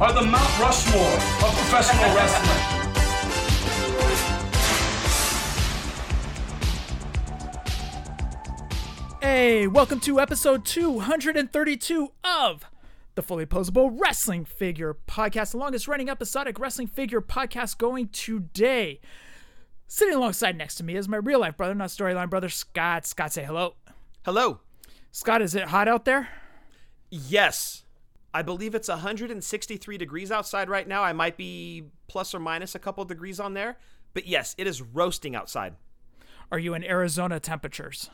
are the Mount Rushmore of professional wrestling. Hey, welcome to episode 232 of the Fully Poseable Wrestling Figure Podcast, the longest running episodic wrestling figure podcast going today. Sitting alongside next to me is my real life brother, not storyline brother, Scott. Scott, say hello. Hello. Scott, is it hot out there? Yes. I believe it's 163 degrees outside right now. I might be plus or minus a couple degrees on there. But yes, it is roasting outside. Are you in Arizona temperatures?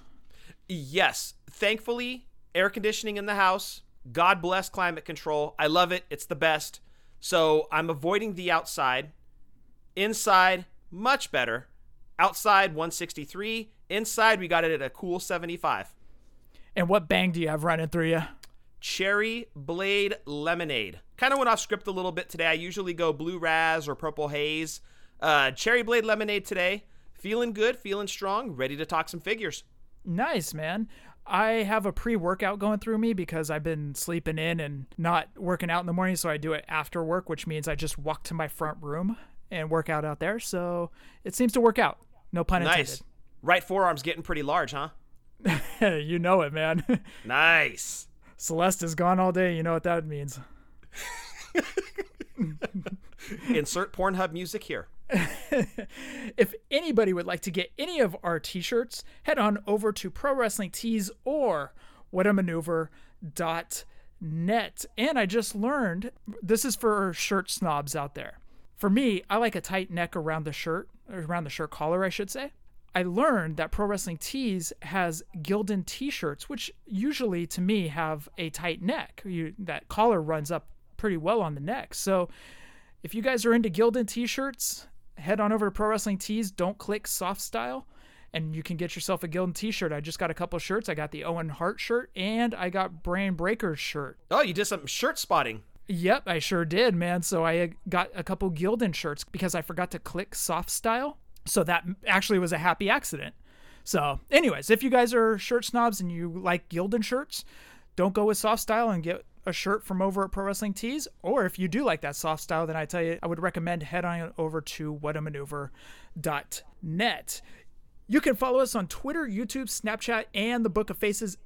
Yes. Thankfully, air conditioning in the house. God bless climate control. I love it. It's the best. So I'm avoiding the outside. Inside, much better. Outside, 163. Inside, we got it at a cool 75. And what bang do you have running through you? Cherry Blade Lemonade. Kind of went off script a little bit today. I usually go Blue Raz or Purple Haze. Uh, Cherry Blade Lemonade today. Feeling good, feeling strong, ready to talk some figures. Nice, man. I have a pre workout going through me because I've been sleeping in and not working out in the morning. So I do it after work, which means I just walk to my front room and work out out there. So it seems to work out. No pun intended. Nice. Right forearm's getting pretty large, huh? you know it, man. Nice. Celeste is gone all day. You know what that means. Insert Pornhub music here. If anybody would like to get any of our t-shirts, head on over to Pro Wrestling Tees or whatamaneuver.net. And I just learned this is for shirt snobs out there. For me, I like a tight neck around the shirt, around the shirt collar, I should say. I learned that Pro Wrestling Tees has Gildan t-shirts, which usually to me have a tight neck. You, that collar runs up pretty well on the neck. So if you guys are into Gildan t-shirts, head on over to Pro Wrestling Tees. Don't click soft style, and you can get yourself a Gildan t-shirt. I just got a couple shirts. I got the Owen Hart shirt, and I got Brain Breaker's shirt. Oh, you did some shirt spotting. Yep, I sure did, man. So I uh, got a couple Gildan shirts because I forgot to click soft style. So that actually was a happy accident. So, anyways, if you guys are shirt snobs and you like Gildan shirts, don't go with soft style and get a shirt from over at Pro Wrestling Tees. Or if you do like that soft style, then I tell you, I would recommend head on over to whatamaneuver.net. You can follow us on Twitter, YouTube, Snapchat, and the Book of Faces.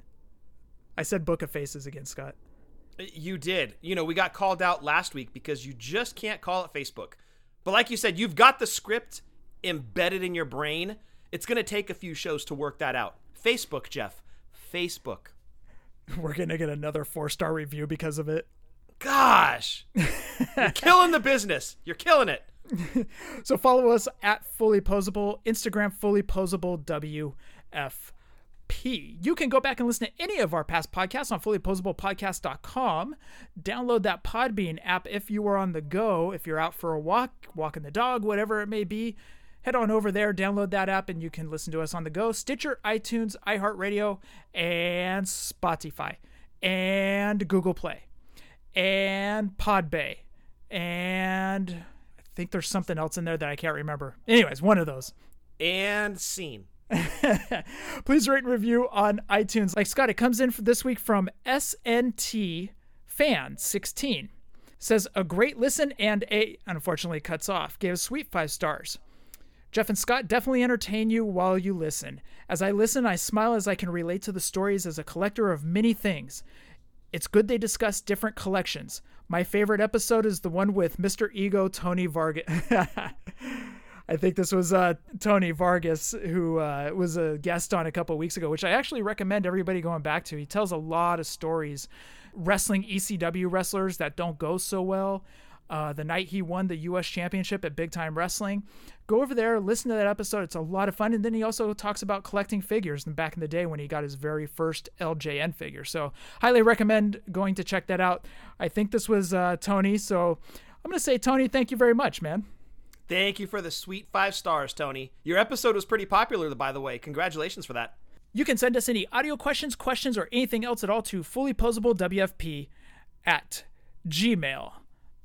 I said Book of Faces again, Scott. You did. You know, we got called out last week because you just can't call it Facebook. But like you said, you've got the script embedded in your brain. It's going to take a few shows to work that out. Facebook, Jef. Facebook. We're going to get another four star review because of it. Gosh. You're killing the business. You're killing it. So follow us at Fully Poseable, Instagram Fully Poseable WFP. You can go back and listen to any of our past podcasts on fullyposeablepodcast.com. Download that Podbean app if you are on the go, if you're out for a walk, walking the dog, whatever it may be. Head on over there, download that app, and you can listen to us on the go. Stitcher, iTunes, iHeartRadio, and Spotify, and Google Play, and Podbay, and I think there's something else in there that I can't remember. Anyways, one of those. And scene. Please rate and review on iTunes. Like Scott, it comes in for this week from SNT Fan 16. Says a great listen and a unfortunately cuts off. Gave a sweet five stars. Jef and Scott definitely entertain you while you listen. As I listen, I smile as I can relate to the stories as a collector of many things. It's good they discuss different collections. My favorite episode is the one with Mr. Ego Tony Vargas. I think this was uh, Tony Vargas, who uh, was a guest on a couple weeks ago, which I actually recommend everybody going back to. He tells a lot of stories, wrestling ECW wrestlers that don't go so well. Uh, the night he won the U.S. Championship at Big Time Wrestling, go over there, listen to that episode. It's a lot of fun. And then he also talks about collecting figures and back in the day when he got his very first LJN figure. So, highly recommend going to check that out. I think this was uh, Tony. So, I'm going to say, Tony, thank you very much, man. Thank you for the sweet five stars, Tony. Your episode was pretty popular, by the way. Congratulations for that. You can send us any audio questions, questions, or anything else at all to fullyposeablewfp at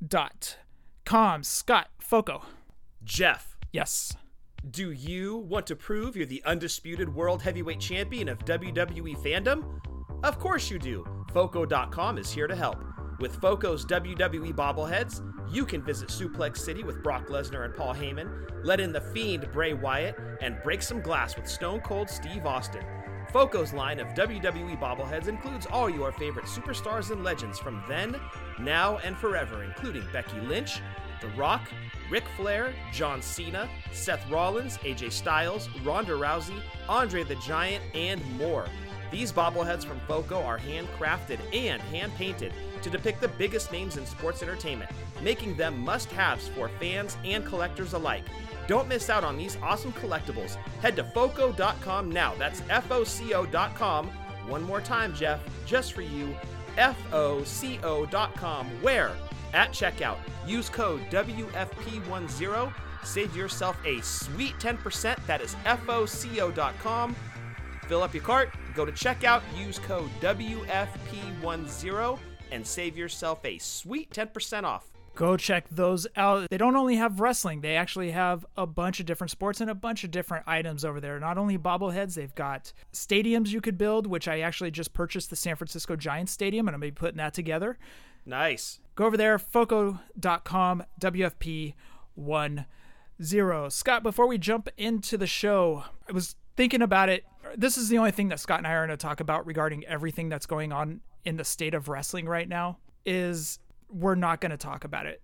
gmail.com. Scott, Foco. Jef, Yes. do you want to prove you're the undisputed world heavyweight champion of WWE fandom? Of course you do. Foco.com is here to help. With Foco's WWE bobbleheads, you can visit Suplex City with Brock Lesnar and Paul Heyman, let in the Fiend Bray Wyatt, and break some glass with Stone Cold Steve Austin. Foco's line of WWE bobbleheads includes all your favorite superstars and legends from then, now, and forever, including Becky Lynch, The Rock, Ric Flair, John Cena, Seth Rollins, AJ Styles, Ronda Rousey, Andre the Giant, and more. These bobbleheads from Foco are handcrafted and hand painted to depict the biggest names in sports entertainment, making them must haves for fans and collectors alike. Don't miss out on these awesome collectibles. Head to FOCO.com now. That's F O C O.com. One more time, Jef, just for you. F O C O.com. Where? At checkout, use code WFP10. Save yourself a sweet 10%. That is FOCO.com. Fill up your cart, go to checkout, use code WFP10, and save yourself a sweet 10% off. Go check those out. They don't only have wrestling, they actually have a bunch of different sports and a bunch of different items over there. Not only bobbleheads, they've got stadiums you could build, which I actually just purchased the San Francisco Giants Stadium and I'm going to be putting that together. Nice. Go over there, foco.com, WFP10. Scott, before we jump into the show, I was thinking about it. This is the only thing that Scott and I are going to talk about regarding everything that's going on in the state of wrestling right now is we're not going to talk about it.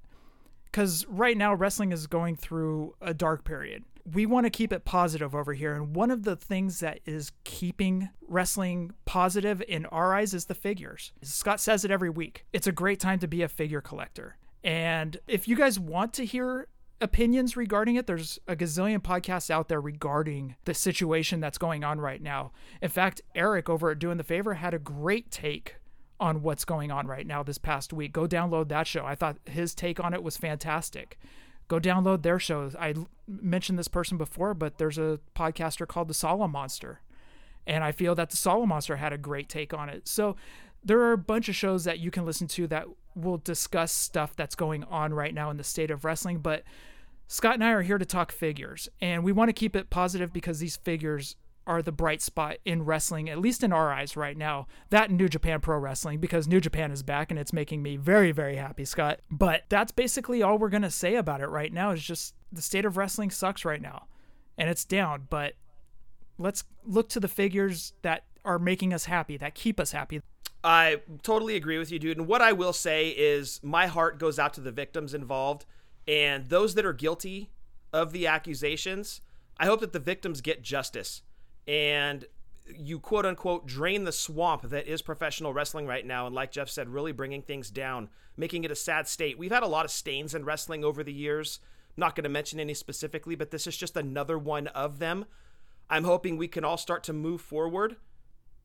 Cuz right now wrestling is going through a dark period. We want to keep it positive over here and one of the things that is keeping wrestling positive in our eyes is the figures. Scott says it every week. It's a great time to be a figure collector. And if you guys want to hear opinions regarding it. There's a gazillion podcasts out there regarding the situation that's going on right now. In fact, Eric over at Doing the Favor had a great take on what's going on right now this past week. Go download that show. I thought his take on it was fantastic. Go download their shows. I mentioned this person before, but there's a podcaster called The Solemn Monster. And I feel that The Solemn Monster had a great take on it. So there are a bunch of shows that you can listen to that will discuss stuff that's going on right now in the state of wrestling. But Scott and I are here to talk figures, and we want to keep it positive because these figures are the bright spot in wrestling, at least in our eyes right now. That New Japan Pro Wrestling, because New Japan is back and it's making me very, very happy, Scott. But that's basically all we're going to say about it right now is just the state of wrestling sucks right now, and it's down. But let's look to the figures that are making us happy, that keep us happy. I totally agree with you, dude. And what I will say is my heart goes out to the victims involved and those that are guilty of the accusations. I hope that the victims get justice and you quote unquote drain the swamp that is professional wrestling right now. And like Jef said, really bringing things down, making it a sad state. We've had a lot of stains in wrestling over the years. I'm not going to mention any specifically, but this is just another one of them. I'm hoping we can all start to move forward.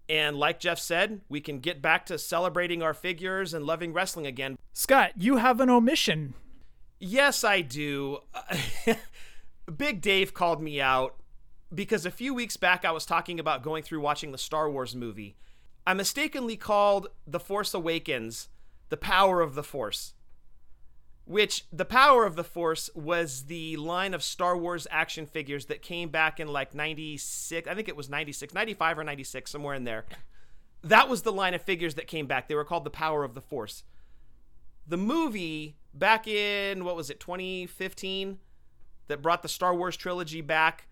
And like Jef said, we can get back to celebrating our figures and loving wrestling again. Scott, you have an omission. Yes, I do. Big Dave called me out because a few weeks back I was talking about going through watching the Star Wars movie. I mistakenly called The Force Awakens The Power of the Force, which the Power of the Force was the line of Star Wars action figures that came back in like 96, I think it was 96, 95 or 96, somewhere in there. That was the line of figures that came back. They were called The Power of the Force. The movie back in, what was it, 2015, that brought the Star Wars trilogy back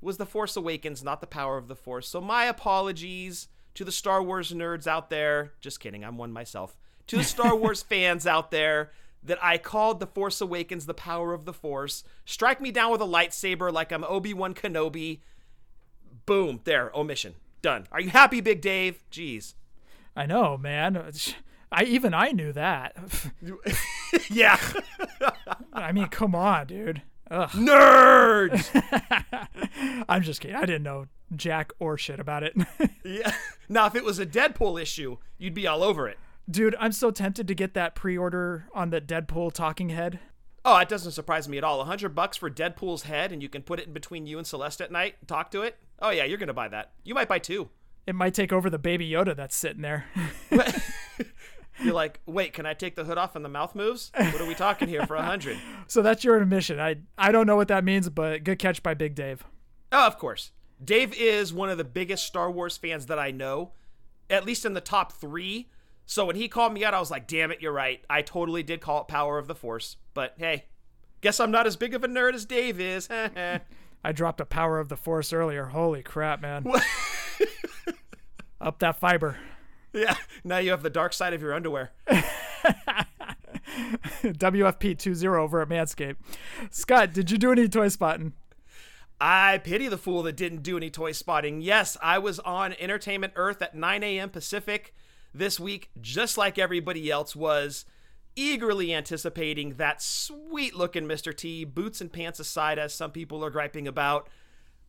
was The Force Awakens, not The Power of the Force. So my apologies to the Star Wars nerds out there. Just kidding, I'm one myself. To the Star Wars fans out there that I called The Force Awakens The Power of the Force. Strike me down with a lightsaber like I'm Obi-Wan Kenobi. Boom, there, omission. Done. Are you happy, Big Dave? Jeez. I know, man. I even I knew that. yeah. I mean, come on, dude. Ugh. Nerds. I'm just kidding. I didn't know jack or shit about it. yeah. Now, if it was a Deadpool issue, you'd be all over it. Dude, I'm so tempted to get that pre-order on the Deadpool talking head. Oh, it doesn't surprise me at all. A hundred bucks for Deadpool's head, and you can put it in between you and Celeste at night. Talk to it. Oh yeah, you're gonna buy that. You might buy two. It might take over the baby Yoda that's sitting there. You're like, wait, can I take the hood off and the mouth moves? What are we talking here for a hundred? so that's your admission. I I don't know what that means, but good catch by Big Dave. Oh, of course. Dave is one of the biggest Star Wars fans that I know, at least in the top three. So when he called me out, I was like, damn it, you're right. I totally did call it Power of the Force. But hey, guess I'm not as big of a nerd as Dave is. I dropped a Power of the Force earlier. Holy crap, man. Up that fiber. Yeah, now you have the dark side of your underwear. WFP 20 over at Manscaped. Scott, did you do any toy spotting? I pity the fool that didn't do any toy spotting. Yes, I was on Entertainment Earth at 9 a.m. Pacific this week, just like everybody else was, eagerly anticipating that sweet looking Mr. T, boots and pants aside, as some people are griping about.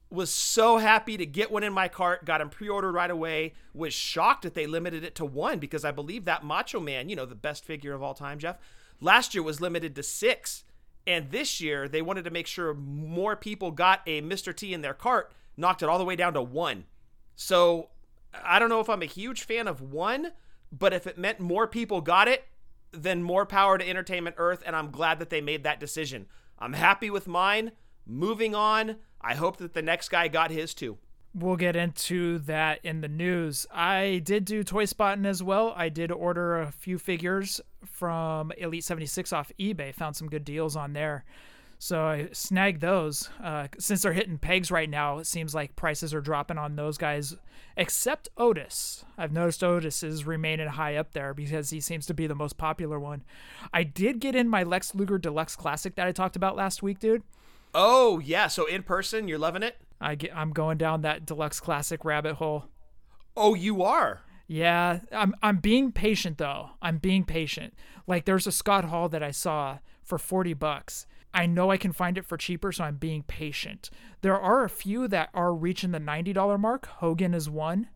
Was so happy to get one in my cart, got him pre ordered right away. Was shocked that they limited it to one because I believe that Macho Man, you know, the best figure of all time, Jef, last year was limited to six. And this year, they wanted to make sure more people got a Mr. T in their cart, knocked it all the way down to one. So I don't know if I'm a huge fan of one, but if it meant more people got it, then more power to Entertainment Earth. And I'm glad that they made that decision. I'm happy with mine. Moving on. I hope that the next guy got his too. We'll get into that in the news. I did do Toy Spotting as well. I did order a few figures from Elite 76 off eBay, found some good deals on there. So I snagged those. Uh, since they're hitting pegs right now, it seems like prices are dropping on those guys, except Otis. I've noticed Otis is remaining high up there because he seems to be the most popular one. I did get in my Lex Luger Deluxe Classic that I talked about last week, dude. Oh, yeah. So in person, you're loving it? I get, I'm going down that Deluxe Classic rabbit hole. Oh, you are? Yeah, I'm I'm being patient though. I'm being patient. Like there's a Scott Hall that I saw for 40 bucks. I know I can find it for cheaper, so I'm being patient. There are a few that are reaching the $90 mark. Hogan is one.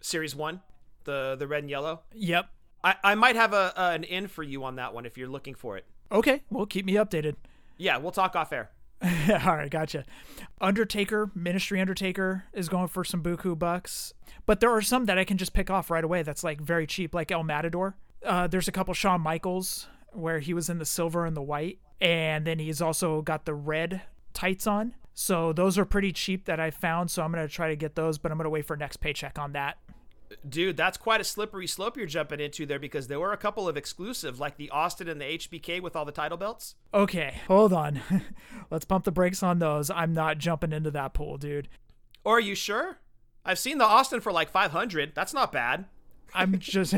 Series 1, the the red and yellow. Yep. I, I might have a, a an in for you on that one if you're looking for it. Okay, well keep me updated. Yeah, we'll talk off air. All right, gotcha. Undertaker, Ministry Undertaker is going for some buku bucks, but there are some that I can just pick off right away. That's like very cheap, like El Matador. Uh, there's a couple Shawn Michaels where he was in the silver and the white, and then he's also got the red tights on. So those are pretty cheap that I found. So I'm gonna try to get those, but I'm gonna wait for next paycheck on that. Dude, that's quite a slippery slope you're jumping into there because there were a couple of exclusive, like the Austin and the HBK with all the title belts. Okay, hold on. Let's pump the brakes on those. I'm not jumping into that pool, dude. Or are you sure? I've seen the Austin for like 500. That's not bad. I'm just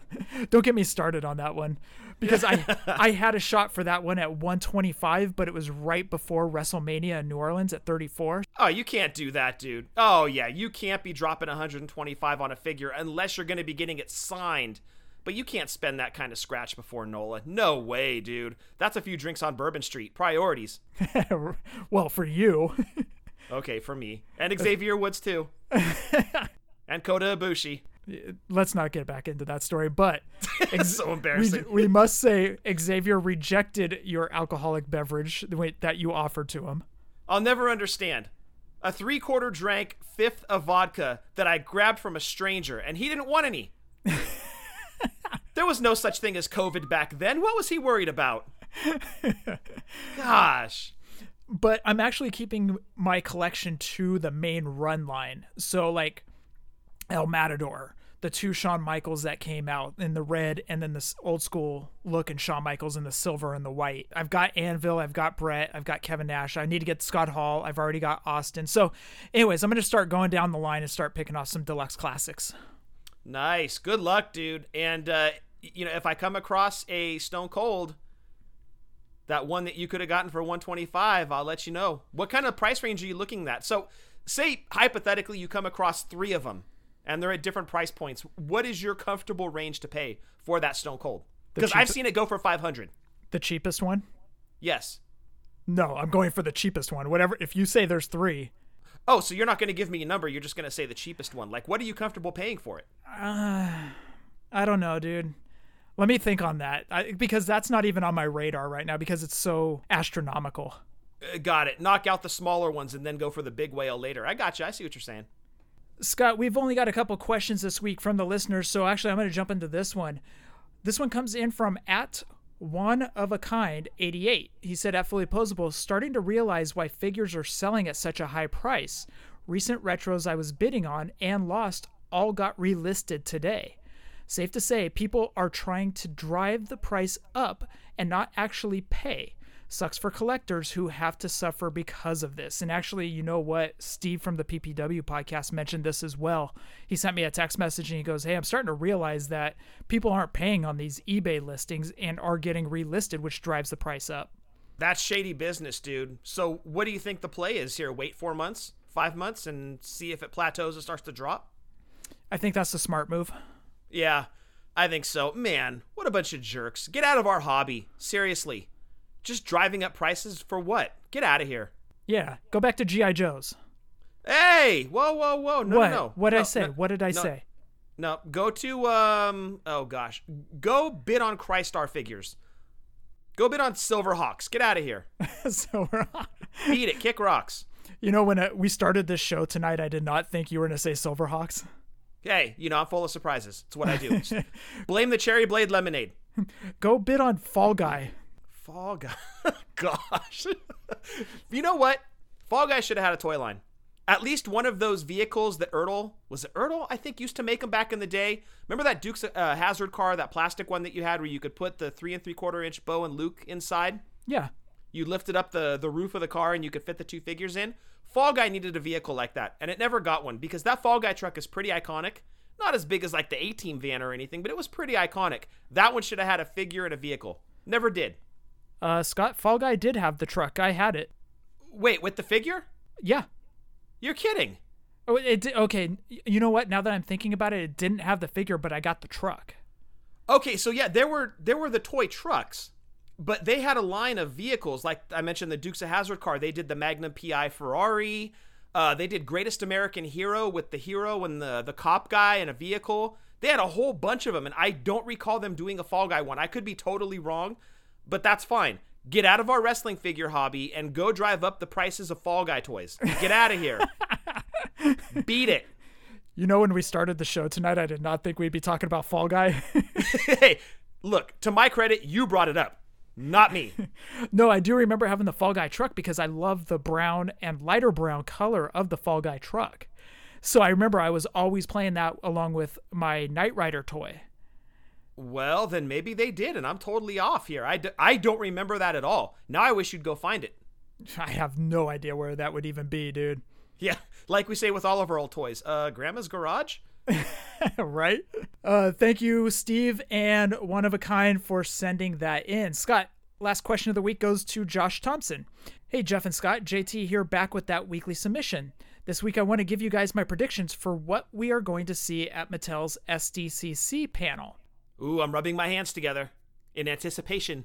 don't get me started on that one because I I had a shot for that one at 125, but it was right before WrestleMania in New Orleans at 34. Oh, you can't do that, dude. Oh yeah, you can't be dropping 125 on a figure unless you're going to be getting it signed. But you can't spend that kind of scratch before Nola. No way, dude. That's a few drinks on Bourbon Street. Priorities. well, for you. okay, for me. And Xavier Woods too. and Kota Ibushi let's not get back into that story, but it's so embarrassing. We, we, must say Xavier rejected your alcoholic beverage that you offered to him. I'll never understand. A three quarter drank fifth of vodka that I grabbed from a stranger, and he didn't want any. there was no such thing as COVID back then. What was he worried about? Gosh. But I'm actually keeping my collection to the main run line. So, like, El Matador, the two Shawn Michaels that came out in the red and then this old school look and Shawn Michaels in the silver and the white. I've got Anvil, I've got Brett, I've got Kevin Nash. I need to get Scott Hall. I've already got Austin. So, anyways, I'm going to start going down the line and start picking off some deluxe classics. Nice. Good luck, dude. And, uh, you know, if I come across a Stone Cold, that one that you could have gotten for 125, I'll let you know. What kind of price range are you looking at? So, say hypothetically you come across three of them and they're at different price points. What is your comfortable range to pay for that Stone Cold? Because I've seen it go for 500. The cheapest one? Yes. No, I'm going for the cheapest one. Whatever. If you say there's three. Oh, so you're not going to give me a number. You're just going to say the cheapest one. Like, what are you comfortable paying for it? Uh, I don't know, dude. Let me think on that I, because that's not even on my radar right now because it's so astronomical. Uh, got it. Knock out the smaller ones and then go for the big whale later. I got you. I see what you're saying. Scott, we've only got a couple questions this week from the listeners, so actually I'm going to jump into this one. This one comes in from at one of a kind 88. He said at Fully Poseable, starting to realize why figures are selling at such a high price. Recent retros I was bidding on and lost all got relisted today. Safe to say, people are trying to drive the price up and not actually pay. Sucks for collectors who have to suffer because of this. And actually, you know what? Steve from the PPW podcast mentioned this as well. He sent me a text message and he goes, Hey, I'm starting to realize that people aren't paying on these eBay listings and are getting relisted, which drives the price up. That's shady business, dude. So, what do you think the play is here? Wait four months, five months, and see if it plateaus and starts to drop? I think that's the smart move. Yeah, I think so. Man, what a bunch of jerks. Get out of our hobby. Seriously. Just driving up prices for what? Get out of here. Yeah, go back to GI Joes. Hey, whoa, whoa, whoa! No, what? no, no. What did no, I say? No, what did I no, say? No, go to um. Oh gosh, go bid on Crystar figures. Go bid on Silverhawks. Get out of here. so beat it. Kick rocks. You know, when uh, we started this show tonight, I did not think you were going to say Silverhawks. Hey, you know I'm full of surprises. It's what I do. Blame the cherry blade lemonade. Go bid on Fall Guy. Fall Guy. Gosh. you know what? Fall Guy should have had a toy line. At least one of those vehicles that Ertl was it Ertl I think used to make them back in the day. Remember that Dukes uh, Hazzard car, that plastic one that you had where you could put the three and three quarter inch Bo and Luke inside. Yeah. You lifted up the the roof of the car and you could fit the two figures in. Fall Guy needed a vehicle like that, and it never got one because that Fall Guy truck is pretty iconic. Not as big as like the A Team van or anything, but it was pretty iconic. That one should have had a figure and a vehicle. Never did. Uh, Scott Fall Guy did have the truck. I had it. Wait, with the figure? Yeah. You're kidding. Oh, it did, okay. You know what? Now that I'm thinking about it, it didn't have the figure, but I got the truck. Okay, so yeah, there were there were the toy trucks, but they had a line of vehicles like I mentioned the Dukes of Hazzard car. They did the Magnum PI Ferrari. Uh, they did Greatest American Hero with the hero and the the cop guy and a vehicle. They had a whole bunch of them, and I don't recall them doing a Fall Guy one. I could be totally wrong, but that's fine. Get out of our wrestling figure hobby and go drive up the prices of Fall Guy toys. Get out of here. Beat it. You know, when we started the show tonight, I did not think we'd be talking about Fall Guy. hey, look, to my credit, you brought it up, not me. no, I do remember having the Fall Guy truck because I love the brown and lighter brown color of the Fall Guy truck. So I remember I was always playing that along with my Knight Rider toy. Well, then maybe they did, and I'm totally off here. I d- I don't remember that at all. Now I wish you'd go find it. I have no idea where that would even be, dude. Yeah, like we say with all of our old toys. Uh, Grandma's garage? right? Uh, thank you, Steve and One of a Kind, for sending that in. Scott, last question of the week goes to Josh Thompson. Hey, Jef and Scott, JT here back with that weekly submission. This week, I want to give you guys my predictions for what we are going to see at Mattel's SDCC panel. Ooh, I'm rubbing my hands together in anticipation.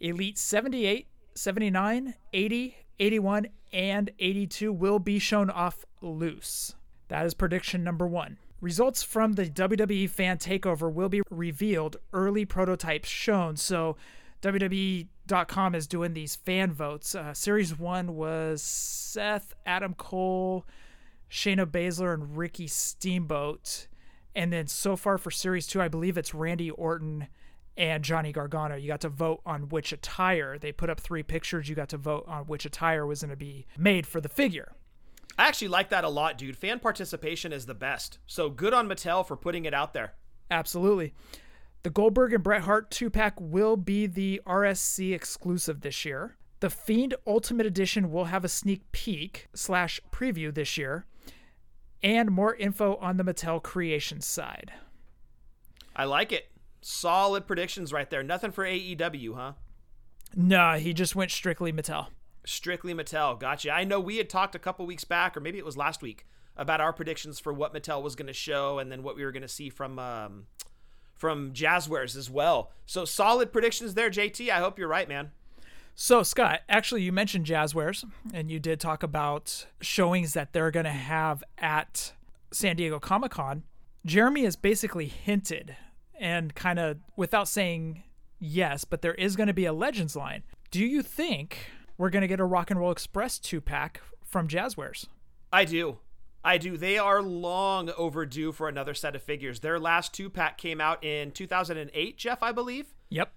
Elite 78, 79, 80, 81, and 82 will be shown off loose. That is prediction number one. Results from the WWE fan takeover will be revealed, early prototypes shown. So, WWE.com is doing these fan votes. Uh, series one was Seth, Adam Cole, Shayna Baszler, and Ricky Steamboat. And then so far for Series 2, I believe it's Randy Orton and Johnny Gargano. You got to vote on which attire. They put up three pictures. You got to vote on which attire was going to be made for the figure. I actually like that a lot, dude. Fan participation is the best. So good on Mattel for putting it out there. Absolutely. The Goldberg and Bret Hart 2 pack will be the RSC exclusive this year. The Fiend Ultimate Edition will have a sneak peek slash preview this year and more info on the Mattel Creations side. I like it. Solid predictions right there. Nothing for AEW, huh? Nah, he just went strictly Mattel. Strictly Mattel. Gotcha. I know we had talked a couple weeks back, or maybe it was last week, about our predictions for what Mattel was going to show and then what we were going to see from um, from Jazzwares as well. So solid predictions there, JT. I hope you're right, man. So, Scott, actually, you mentioned Jazzwares, and you did talk about showings that they're going to have at San Diego Comic Con. Jeremy has basically hinted, and kind of without saying yes, but there is going to be a Legends line. Do you think we're going to get a Rock and Roll Express two pack from Jazzwares? I do. I do. They are long overdue for another set of figures. Their last two pack came out in 2008, Jef, I believe. Yep.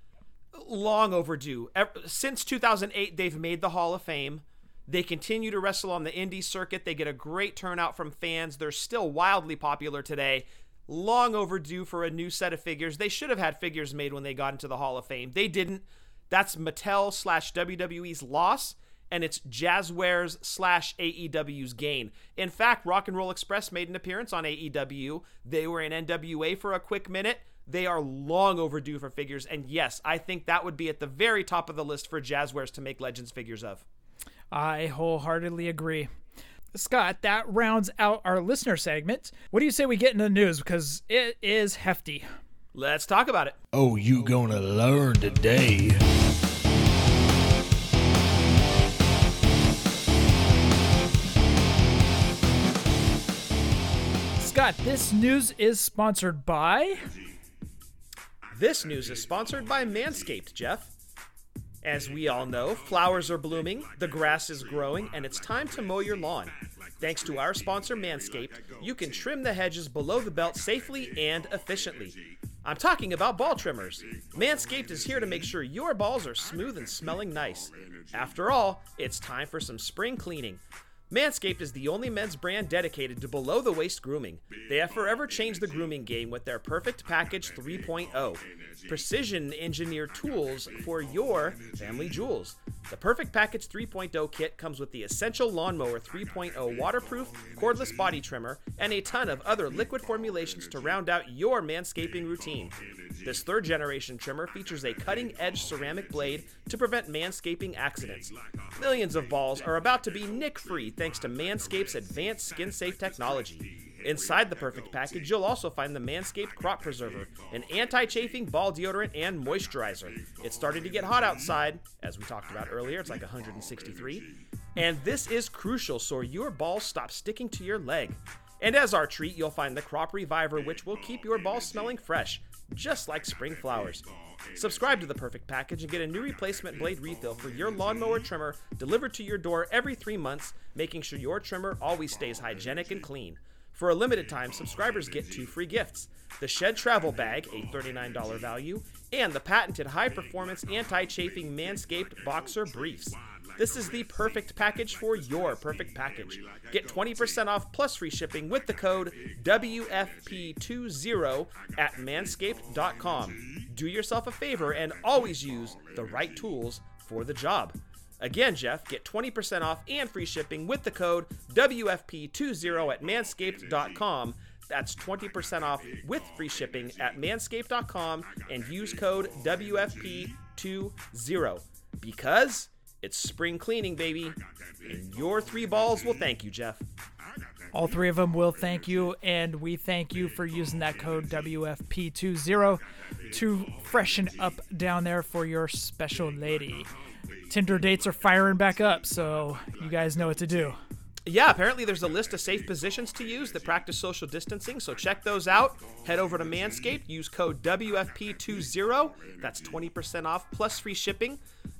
Long overdue. Ever, since 2008, they've made the Hall of Fame. They continue to wrestle on the indie circuit. They get a great turnout from fans. They're still wildly popular today. Long overdue for a new set of figures. They should have had figures made when they got into the Hall of Fame. They didn't. That's Mattel slash WWE's loss and it's Jazzwares slash AEW's gain. In fact, Rock and Roll Express made an appearance on AEW. They were in NWA for a quick minute. They are long overdue for figures, and yes, I think that would be at the very top of the list for Jazzwares to make Legends figures of. I wholeheartedly agree. Scott, that rounds out our listener segment. What do you say we get into the news? Because it is hefty. Let's talk about it. Oh, you gonna learn today. Scott, this news is sponsored by. This news is sponsored by Manscaped, Jef. As we all know, flowers are blooming, the grass is growing, and it's time to mow your lawn. Thanks to our sponsor, Manscaped, you can trim the hedges below the belt safely and efficiently. I'm talking about ball trimmers. Manscaped is here to make sure your balls are smooth and smelling nice. After all, it's time for some spring cleaning. Manscaped is the only men's brand dedicated to below the waist grooming. They have forever changed the grooming game with their Perfect Package 3.0. Precision engineered tools for your family jewels. The Perfect Package 3.0 kit comes with the Essential Lawnmower 3.0 waterproof, cordless body trimmer, and a ton of other liquid formulations to round out your manscaping routine. This third generation trimmer features a cutting edge ceramic blade to prevent manscaping accidents. Millions of balls are about to be nick free thanks to Manscaped's advanced skin safe technology. Inside the perfect package, you'll also find the Manscaped Crop Preserver, an anti chafing ball deodorant and moisturizer. It's starting to get hot outside, as we talked about earlier, it's like 163. And this is crucial so your balls stop sticking to your leg. And as our treat, you'll find the Crop Reviver, which will keep your balls smelling fresh, just like spring flowers. Subscribe to the Perfect Package and get a new replacement blade refill for your lawnmower trimmer delivered to your door every three months, making sure your trimmer always stays hygienic and clean. For a limited time, subscribers get two free gifts the Shed Travel Bag, a $39 value, and the patented high performance anti chafing Manscaped Boxer Briefs. This is the perfect package for your perfect package. Get 20% off plus free shipping with the code WFP20 at manscaped.com. Do yourself a favor and always use the right tools for the job. Again, Jef, get 20% off and free shipping with the code WFP20 at manscaped.com. That's 20% off with free shipping at manscaped.com and use code WFP20 because it's spring cleaning, baby. And your three balls will thank you, Jef. All three of them will thank you, and we thank you for using that code WFP20 to freshen up down there for your special lady. Tinder dates are firing back up, so you guys know what to do. Yeah, apparently there's a list of safe positions to use that practice social distancing, so check those out. Head over to Manscaped, use code WFP20. That's 20% off plus free shipping.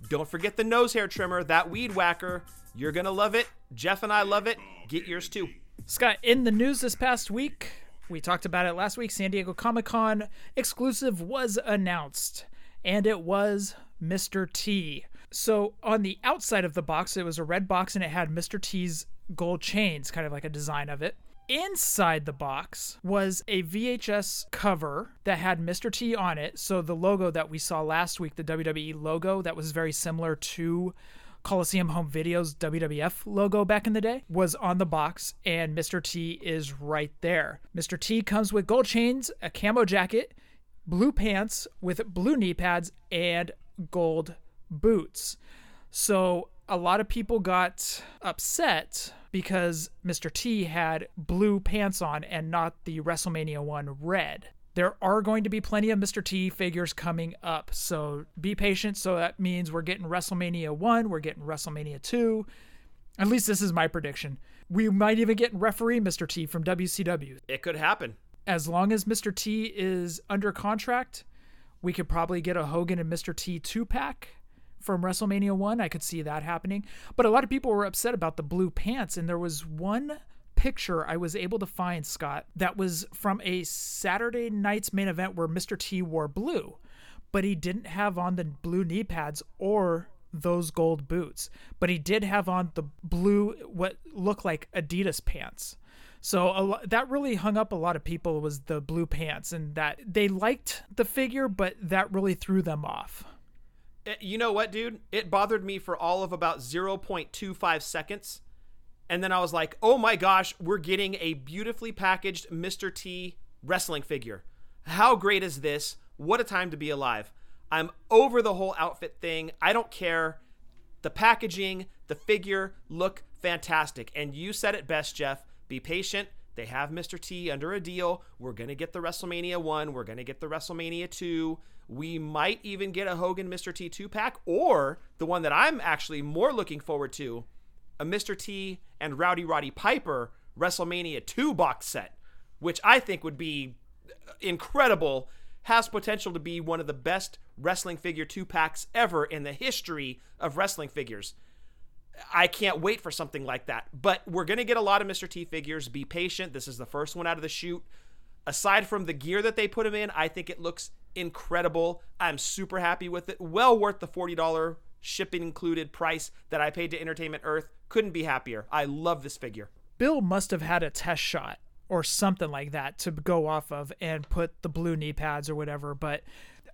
Don't forget the nose hair trimmer, that weed whacker. You're going to love it. Jef and I love it. Get yours too. Scott, in the news this past week, we talked about it last week. San Diego Comic Con exclusive was announced, and it was Mr. T. So on the outside of the box, it was a red box and it had Mr. T's gold chains, kind of like a design of it. Inside the box was a VHS cover that had Mr. T on it. So the logo that we saw last week, the WWE logo that was very similar to Coliseum Home Video's WWF logo back in the day, was on the box, and Mr. T is right there. Mr. T comes with gold chains, a camo jacket, blue pants with blue knee pads, and gold boots. So a lot of people got upset because Mr. T had blue pants on and not the WrestleMania 1 red. There are going to be plenty of Mr. T figures coming up, so be patient. So that means we're getting WrestleMania 1, we're getting WrestleMania 2. At least this is my prediction. We might even get referee Mr. T from WCW. It could happen. as long as Mr. T is under contract, we could probably get a Hogan and Mr. T two pack from WrestleMania 1. I could see that happening. But a lot of people were upset about the blue pants, and there was one picture I was able to find, Scott, that was from a Saturday night's main event where Mr. T wore blue, but he didn't have on the blue knee pads or those gold boots, but he did have on the blue, what looked like Adidas pants. So lo- that really hung up a lot of people was the blue pants, and that they liked the figure, but that really threw them off. Eh, You know what, dude? It bothered me for all of about 0.25 seconds. And then I was like, oh my gosh, we're getting a beautifully packaged Mr. T wrestling figure. How great is this? What a time to be alive. I'm over the whole outfit thing. I don't care. The packaging, the figure look fantastic. And you said it best, Jef. Be patient. They have Mr. T under a deal. We're going to get the WrestleMania 1. We're going to get the WrestleMania 2. We might even get a Hogan Mr. T 2 pack, or the one that I'm actually more looking forward to a Mr. T and Rowdy Roddy Piper WrestleMania 2 box set, which I think would be incredible. Has potential to be one of the best wrestling figure two packs ever in the history of wrestling figures. I can't wait for something like that. But we're going to get a lot of Mr. T figures. Be patient. This is the first one out of the chute. Aside from the gear that they put him in, I think it looks incredible. I'm super happy with it. Well worth the $40 shipping included price that I paid to Entertainment Earth. Couldn't be happier. I love this figure. Bill must have had a test shot or something like that to go off of and put the blue knee pads or whatever. But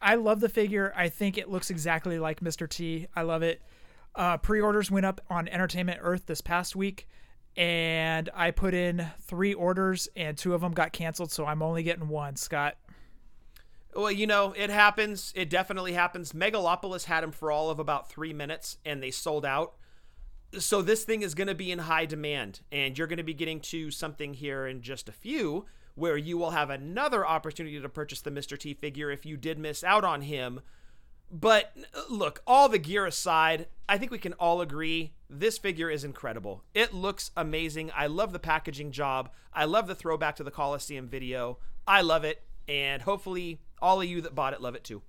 I love the figure. I think it looks exactly like Mr. T. I love it. Uh, pre-orders went up on Entertainment Earth this past week, and I put in three orders, and two of them got canceled, so I'm only getting one. Scott. Well, you know, it happens. It definitely happens. Megalopolis had them for all of about three minutes and they sold out. So this thing is going to be in high demand, and you're going to be getting to something here in just a few where you will have another opportunity to purchase the Mr. T figure if you did miss out on him. But look, all the gear aside, I think we can all agree this figure is incredible. It looks amazing. I love the packaging job. I love the throwback to the Coliseum video. I love it. And hopefully, all of you that bought it love it too.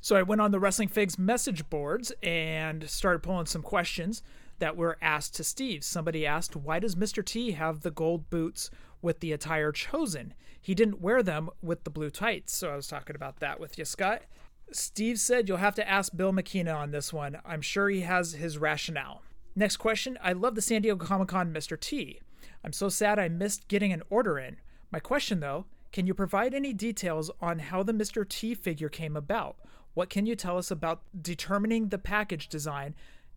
So I went on the Wrestling Figs message boards and started pulling some questions that were asked to Steve. Somebody asked, Why does Mr. T have the gold boots with the attire chosen? He didn't wear them with the blue tights. So I was talking about that with you, Scott. Steve said you'll have to ask Bill McKenna on this one. I'm sure he has his rationale. Next question I love the San Diego Comic Con Mr. T. I'm so sad I missed getting an order in. My question though, can you provide any details on how the Mr. T figure came about? What can you tell us about determining the package design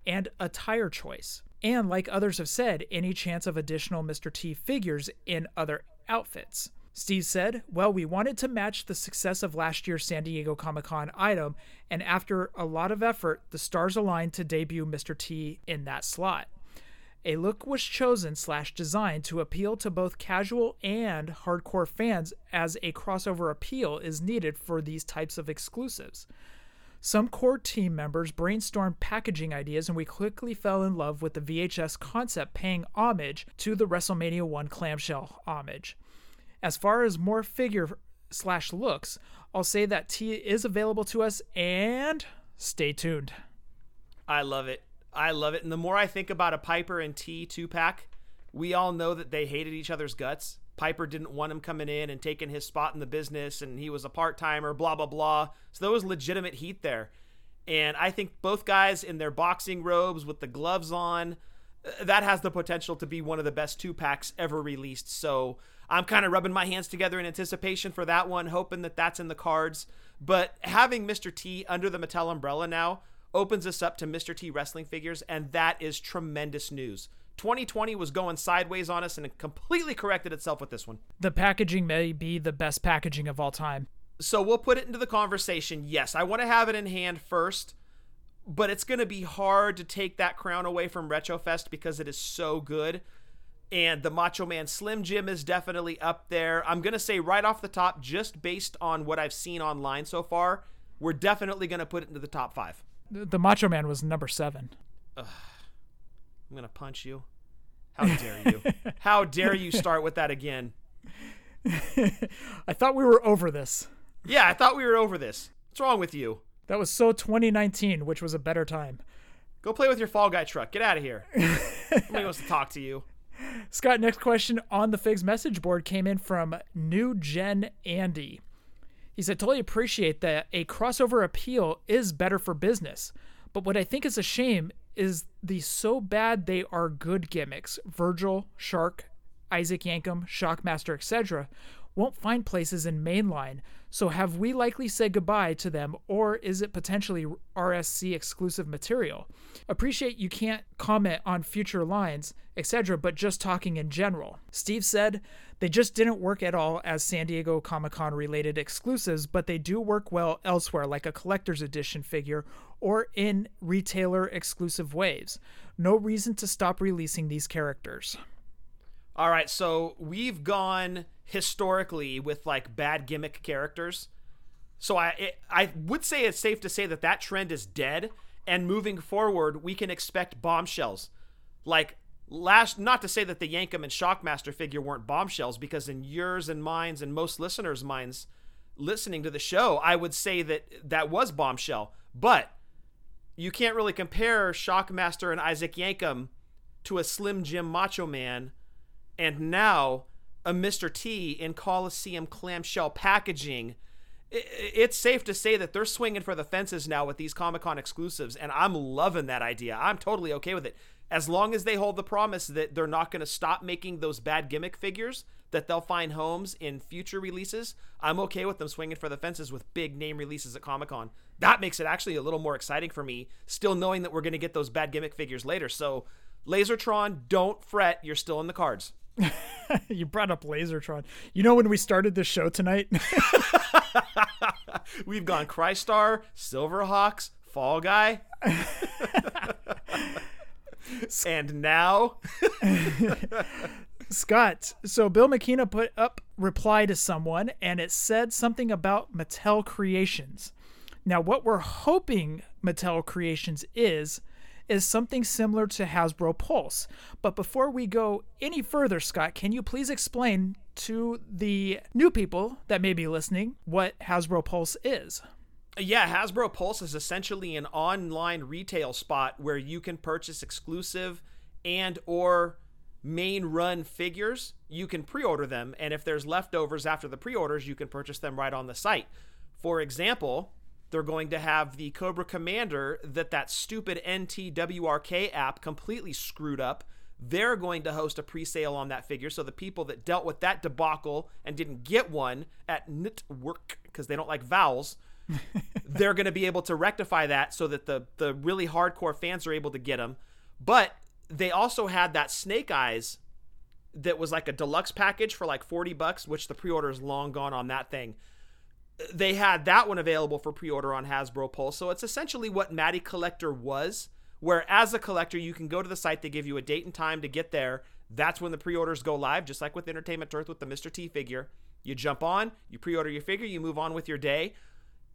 and attire choice? And like others have said, any chance of additional Mr. T figures in other outfits? Steve said, Well, we wanted to match the success of last year's San Diego Comic Con item, and after a lot of effort, the stars aligned to debut Mr. T in that slot. A look was chosen slash designed to appeal to both casual and hardcore fans as a crossover appeal is needed for these types of exclusives. Some core team members brainstormed packaging ideas, and we quickly fell in love with the VHS concept paying homage to the WrestleMania 1 clamshell homage. As far as more figure slash looks, I'll say that T is available to us and stay tuned. I love it. I love it. And the more I think about a Piper and T two pack, we all know that they hated each other's guts. Piper didn't want him coming in and taking his spot in the business, and he was a part timer, blah, blah, blah. So there was legitimate heat there. And I think both guys in their boxing robes with the gloves on, uh, that has the potential to be one of the best two packs ever released. So I'm kind of rubbing my hands together in anticipation for that one, hoping that that's in the cards. But having Mr. T under the Mattel umbrella now opens us up to Mr. T wrestling figures, and that is tremendous news. 2020 was going sideways on us and it completely corrected itself with this one. The packaging may be the best packaging of all time. So we'll put it into the conversation. Yes, I want to have it in hand first, but it's going to be hard to take that crown away from Retrofest because it is so good. And the Macho Man Slim Jim is definitely up there. I'm going to say right off the top, just based on what I've seen online so far, we're definitely going to put it into the top five. The, Macho Man was number seven. I'm going to punch you. How dare you? How dare you start with that again? I thought we were over this. Yeah, I thought we were over this. What's wrong with you? That was so 2019, which was a better time. Go play with your Fall Guy truck. Get out of here. Nobody wants to talk to you. Scott, next question on the Figs message board came in from New Gen Andy. He said, totally appreciate that a crossover appeal is better for business. But what I think is a shame is the so bad they are good gimmicks, Virgil, Shark, Isaac Yankem, Shockmaster, etc., won't find places in mainline. So have we likely said goodbye to them, or is it potentially RSC exclusive material? Appreciate you can't comment on future lines, etc., but just talking in general. Steve said they just didn't work at all as San Diego Comic Con related exclusives, but they do work well elsewhere, like a collector's edition figure or in retailer exclusive waves. No reason to stop releasing these characters. All right, so we've gone historically with like bad gimmick characters. So I it, I would say it's safe to say that that trend is dead and moving forward we can expect bombshells. Like last not to say that the Yankem and Shockmaster figure weren't bombshells because in yours and mine's and most listeners' minds listening to the show, I would say that that was bombshell. But you can't really compare Shockmaster and Isaac Yankem to a Slim Jim Macho Man and now a Mr. T in Coliseum clamshell packaging. It's safe to say that they're swinging for the fences now with these Comic Con exclusives, and I'm loving that idea. I'm totally okay with it. As long as they hold the promise that they're not going to stop making those bad gimmick figures, that they'll find homes in future releases, I'm okay with them swinging for the fences with big name releases at Comic Con. That makes it actually a little more exciting for me, still knowing that we're going to get those bad gimmick figures later. So, Lasertron, don't fret, you're still in the cards. you brought up Lasertron. You know when we started this show tonight? We've gone Crystar, Silverhawks, Fall Guy. and now Scott. So Bill McKenna put up reply to someone and it said something about Mattel Creations. Now what we're hoping Mattel Creations is is something similar to Hasbro Pulse. But before we go any further, Scott, can you please explain to the new people that may be listening what Hasbro Pulse is? Yeah, Hasbro Pulse is essentially an online retail spot where you can purchase exclusive and or main run figures. You can pre-order them and if there's leftovers after the pre-orders, you can purchase them right on the site. For example, they're going to have the Cobra Commander that that stupid NTWRK app completely screwed up. They're going to host a pre-sale on that figure, so the people that dealt with that debacle and didn't get one at Network because they don't like vowels, they're going to be able to rectify that so that the the really hardcore fans are able to get them. But they also had that Snake Eyes that was like a deluxe package for like 40 bucks, which the pre-order is long gone on that thing they had that one available for pre-order on Hasbro Pulse. So it's essentially what Matty Collector was, where as a collector you can go to the site, they give you a date and time to get there. That's when the pre-orders go live, just like with Entertainment Earth with the Mr. T figure. You jump on, you pre-order your figure, you move on with your day.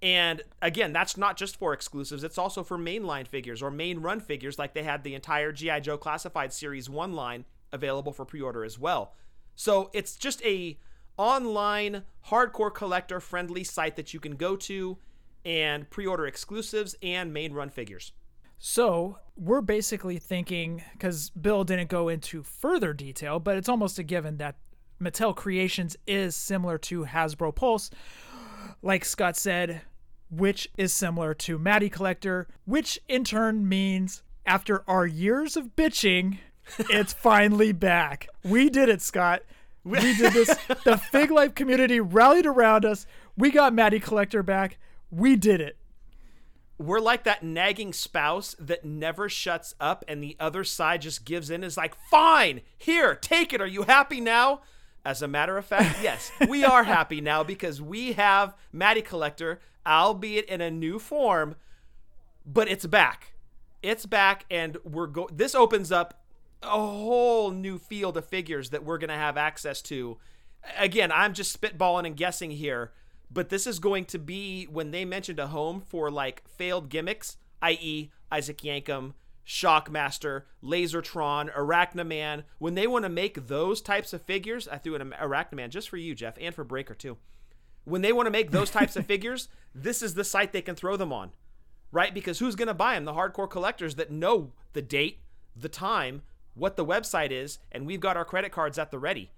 And again, that's not just for exclusives, it's also for mainline figures or main run figures, like they had the entire G.I. Joe Classified Series 1 line available for pre order as well. So it's just a online hardcore collector friendly site that you can go to and pre-order exclusives and main run figures. So we're basically thinking because Bill didn't go into further detail, but it's almost a given that Mattel Creations is similar to Hasbro Pulse, like Scott said, which is similar to Matty Collector, which in turn means after our years of bitching, it's finally back. We did it, Scott. We did this. the Fig Life community rallied around us. We got Matty Collector back. We did it. We're like that nagging spouse that never shuts up and the other side just gives in is like, fine, here, take it. Are you happy now? As a matter of fact, yes, we are happy now because we have Matty Collector, albeit in a new form, but it's back. It's back, and we're go. This opens up a whole new field of figures that we're going to have access to. Again, I'm just spitballing and guessing here, but this is going to be when they mentioned a home for like failed gimmicks, i.e., Isaac Yankem, Shockmaster, Lasertron, Arachnaman, when they want to make those types of figures, I threw in an Arachnaman just for you, Jef, and for Breaker too. When they want to make those types of figures, this is the site they can throw them on, right? Because who's going to buy them? The hardcore collectors that know the date, the time, what the website is, and we've got our credit cards at the ready.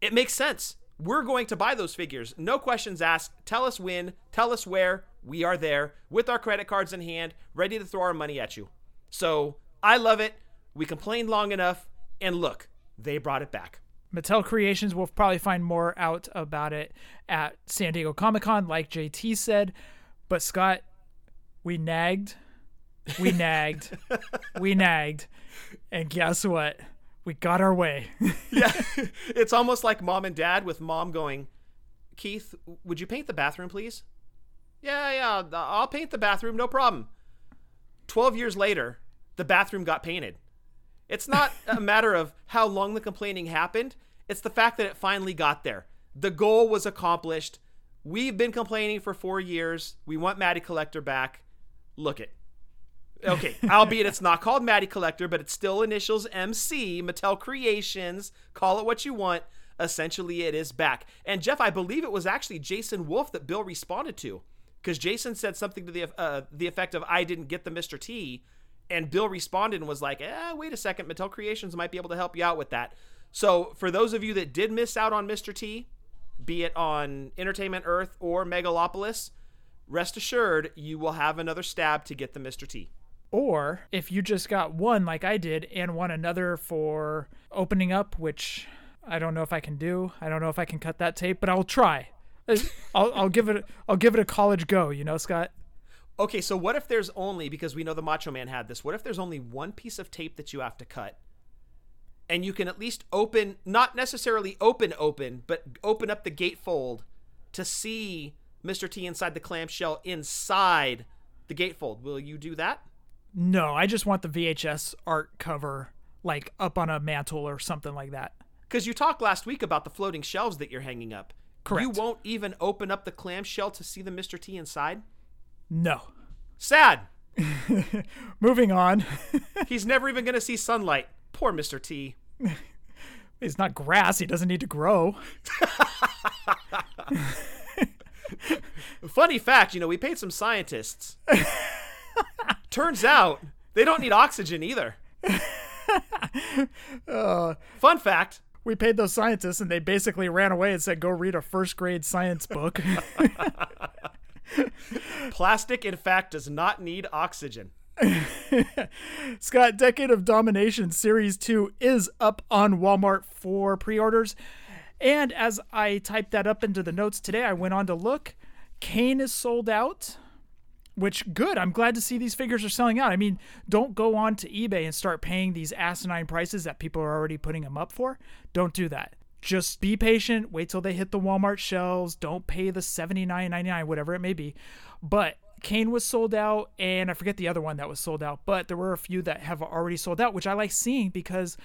It makes sense. We're going to buy those figures. No questions asked. Tell us when, tell us where. We are there with our credit cards in hand, ready to throw our money at you. So I love it. We complained long enough, and look, they brought it back. Mattel Creations will probably find more out about it at San Diego Comic Con, like JT said. But Scott, we nagged, we nagged, we nagged, and guess what? We got our way. yeah, it's almost like mom and dad with mom going, Keith, would you paint the bathroom, please? Yeah, yeah, I'll paint the bathroom, no problem. 12 years later, the bathroom got painted. It's not a matter of how long the complaining happened, it's the fact that it finally got there. The goal was accomplished. We've been complaining for four years. We want Matty Collector back. Look it. Okay, albeit it's not called Matty Collector, but it's still initials MC, Mattel Creations. Call it what you want. Essentially, it is back. And Jef, I believe it was actually Jason Wolf that Bill responded to because Jason said something to the uh, the effect of "I didn't get the Mr. T," and Bill responded and was like, "Eh, wait a second, Mattel Creations might be able to help you out with that." So for those of you that did miss out on Mr. T, be it on Entertainment Earth or Megalopolis, rest assured you will have another stab to get the Mr. T. Or if you just got one like I did and want another for opening up, which I don't know if I can do. I don't know if I can cut that tape, but I'll try. Uh, I'll, I'll give it I'll give it a college go, you know, Scott. Okay, so what if there's only because we know the Macho Man had this. What if there's only one piece of tape that you have to cut? And you can at least open not necessarily open open, but open up the gatefold to see Mr. T inside the clamshell inside the gatefold. Will you do that? No, I just want the VHS art cover like up on a mantle or something like that. Cuz you talked last week about the floating shelves that you're hanging up. Correct. You won't even open up the clamshell to see the Mr. T inside? No. Sad. Moving on. He's never even going to see sunlight. Poor Mr. T. He's not grass. He doesn't need to grow. Funny fact, you know, we paid some scientists. Turns out they don't need oxygen either. Uh, Fun fact we paid those scientists and they basically ran away and said, go read a first grade science book. plastic, in fact, does not need oxygen. Scott, Decade of Domination Series 2 is up on Walmart for pre orders. And as I typed that up into the notes today, I went on to look. Kane is sold out, which good. I'm glad to see these figures are selling out. I mean, don't go on to eBay and start paying these asinine prices that people are already putting them up for. Don't do that. Just be patient. Wait till they hit the Walmart shelves. Don't pay the $79.99, whatever it may be. But Kane was sold out, and I forget the other one that was sold out, but there were a few that have already sold out, which I like seeing because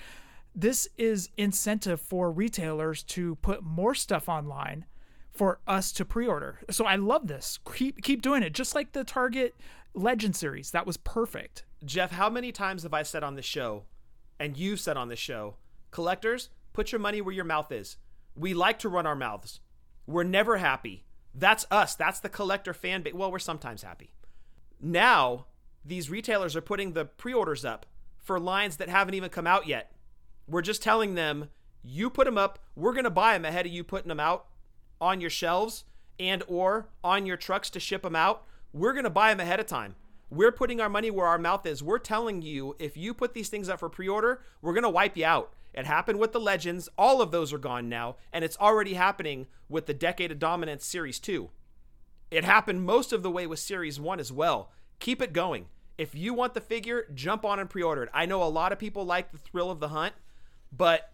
this is incentive for retailers to put more stuff online for us to pre-order. So I love this. Keep keep doing it. Just like the Target Legend series. That was perfect. Jef, how many times have I said on the show, and you've said on the show, collectors, put your money where your mouth is. We like to run our mouths. We're never happy. That's us. That's the collector fan base. Well, we're sometimes happy. Now, these retailers are putting the pre-orders up for lines that haven't even come out yet. We're just telling them, you put them up, we're going to buy them ahead of you putting them out on your shelves and or on your trucks to ship them out. We're going to buy them ahead of time. We're putting our money where our mouth is. We're telling you if you put these things up for pre-order, we're going to wipe you out. It happened with the Legends. All of those are gone now, and it's already happening with the Decade of Dominance Series 2. It happened most of the way with Series 1 as well. Keep it going. If you want the figure, jump on and pre-order it. I know a lot of people like the thrill of the hunt, but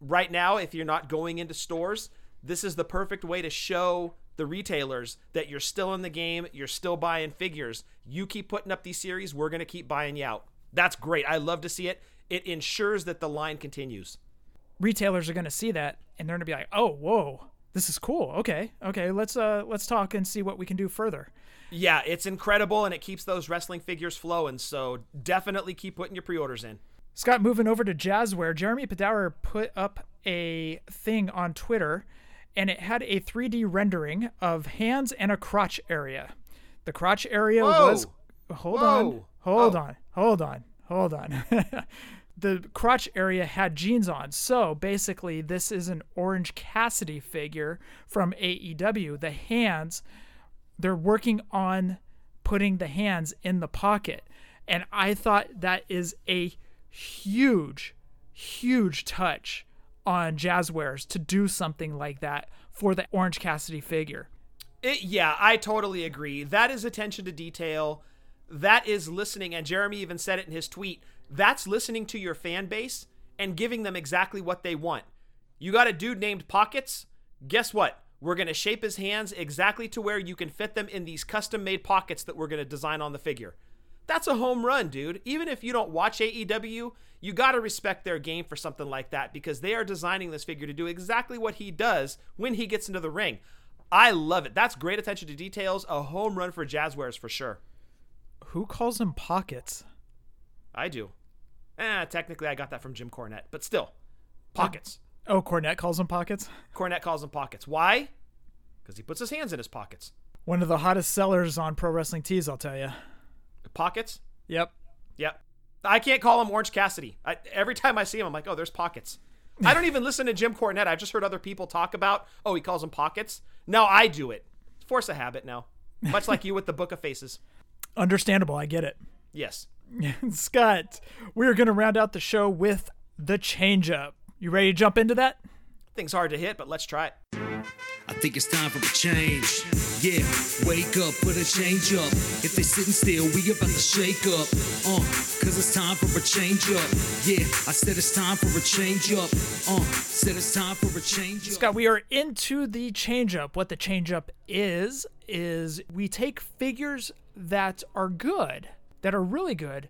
right now if you're not going into stores, this is the perfect way to show the retailers that you're still in the game, you're still buying figures. You keep putting up these series, we're going to keep buying you out. That's great. I love to see it. It ensures that the line continues. Retailers are going to see that and they're going to be like, "Oh, whoa. This is cool. Okay. Okay, let's uh let's talk and see what we can do further." Yeah, it's incredible and it keeps those wrestling figures flowing. So definitely keep putting your pre-orders in. Scott, moving over to Jazzware, Jeremy Padawer put up a thing on Twitter and it had a 3D rendering of hands and a crotch area. The crotch area Whoa. was. Hold Whoa. on. Hold Oh. on. Hold on. Hold on. the crotch area had jeans on. So basically, this is an Orange Cassidy figure from AEW. The hands, they're working on putting the hands in the pocket. And I thought that is a huge, huge touch on Jazzwares to do something like that for the Orange Cassidy figure. It, yeah, I totally agree. That is attention to detail. That is listening. And Jeremy even said it in his tweet. That's listening to your fan base and giving them exactly what they want. You got a dude named Pockets? Guess what? We're going to shape his hands exactly to where you can fit them in these custom made pockets that we're going to design on the figure. That's a home run, dude. Even if you don't watch AEW, you got to respect their game for something like that because they are designing this figure to do exactly what he does when he gets into the ring. I love it. That's great attention to details. A home run for Jazzwares for sure. Who calls them pockets? I do. Eh, technically, I got that from Jim Cornette, but still, pockets. Oh, Cornette calls them pockets? Cornette calls them pockets. Why? Because he puts his hands in his pockets. One of the hottest sellers on Pro Wrestling Tees, I'll tell you. Pockets? Yep. Yep. I can't call him Orange Cassidy. I, every time I see him, I'm like, oh, there's pockets. I don't even listen to Jim Cornette. I've just heard other people talk about, oh, he calls them pockets. Now I do it. Force a habit now. Much like you with the Book of Faces. Understandable. I get it. Yes. Scott, we're going to round out the show with the change up. You ready to jump into that? Thing's hard to hit, but let's try it. I think it's time for a change. Yeah, wake up, put a change up. If they sitting still, we about to shake up. Uh, cause it's time for a change up. Yeah, I said it's time for a change up. Uh, said it's time for a change up. Scott, we are into the change up. What the change up is, is we take figures that are good, that are really good,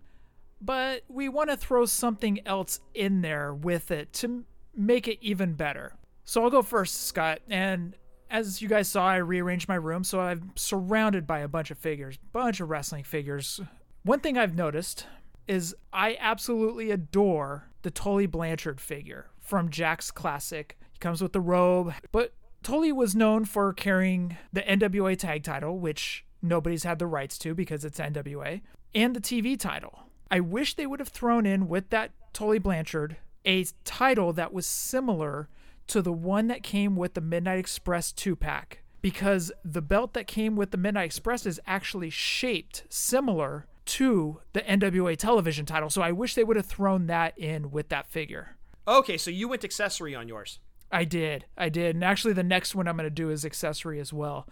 but we want to throw something else in there with it to make it even better. So I'll go first, Scott. And as you guys saw, I rearranged my room, so I'm surrounded by a bunch of figures, bunch of wrestling figures. One thing I've noticed is I absolutely adore the Tully Blanchard figure from Jakks Classic. He comes with the robe, but Tully was known for carrying the NWA tag title, which nobody's had the rights to because it's NWA, and the TV title. I wish they would have thrown in with that Tully Blanchard a title that was similar to the one that came with the Midnight Express 2 pack because the belt that came with the Midnight Express is actually shaped similar to the NWA television title. So I wish they would have thrown that in with that figure. Okay, so you went accessory on yours. I did. I did. And actually, the next one I'm going to do is accessory as well.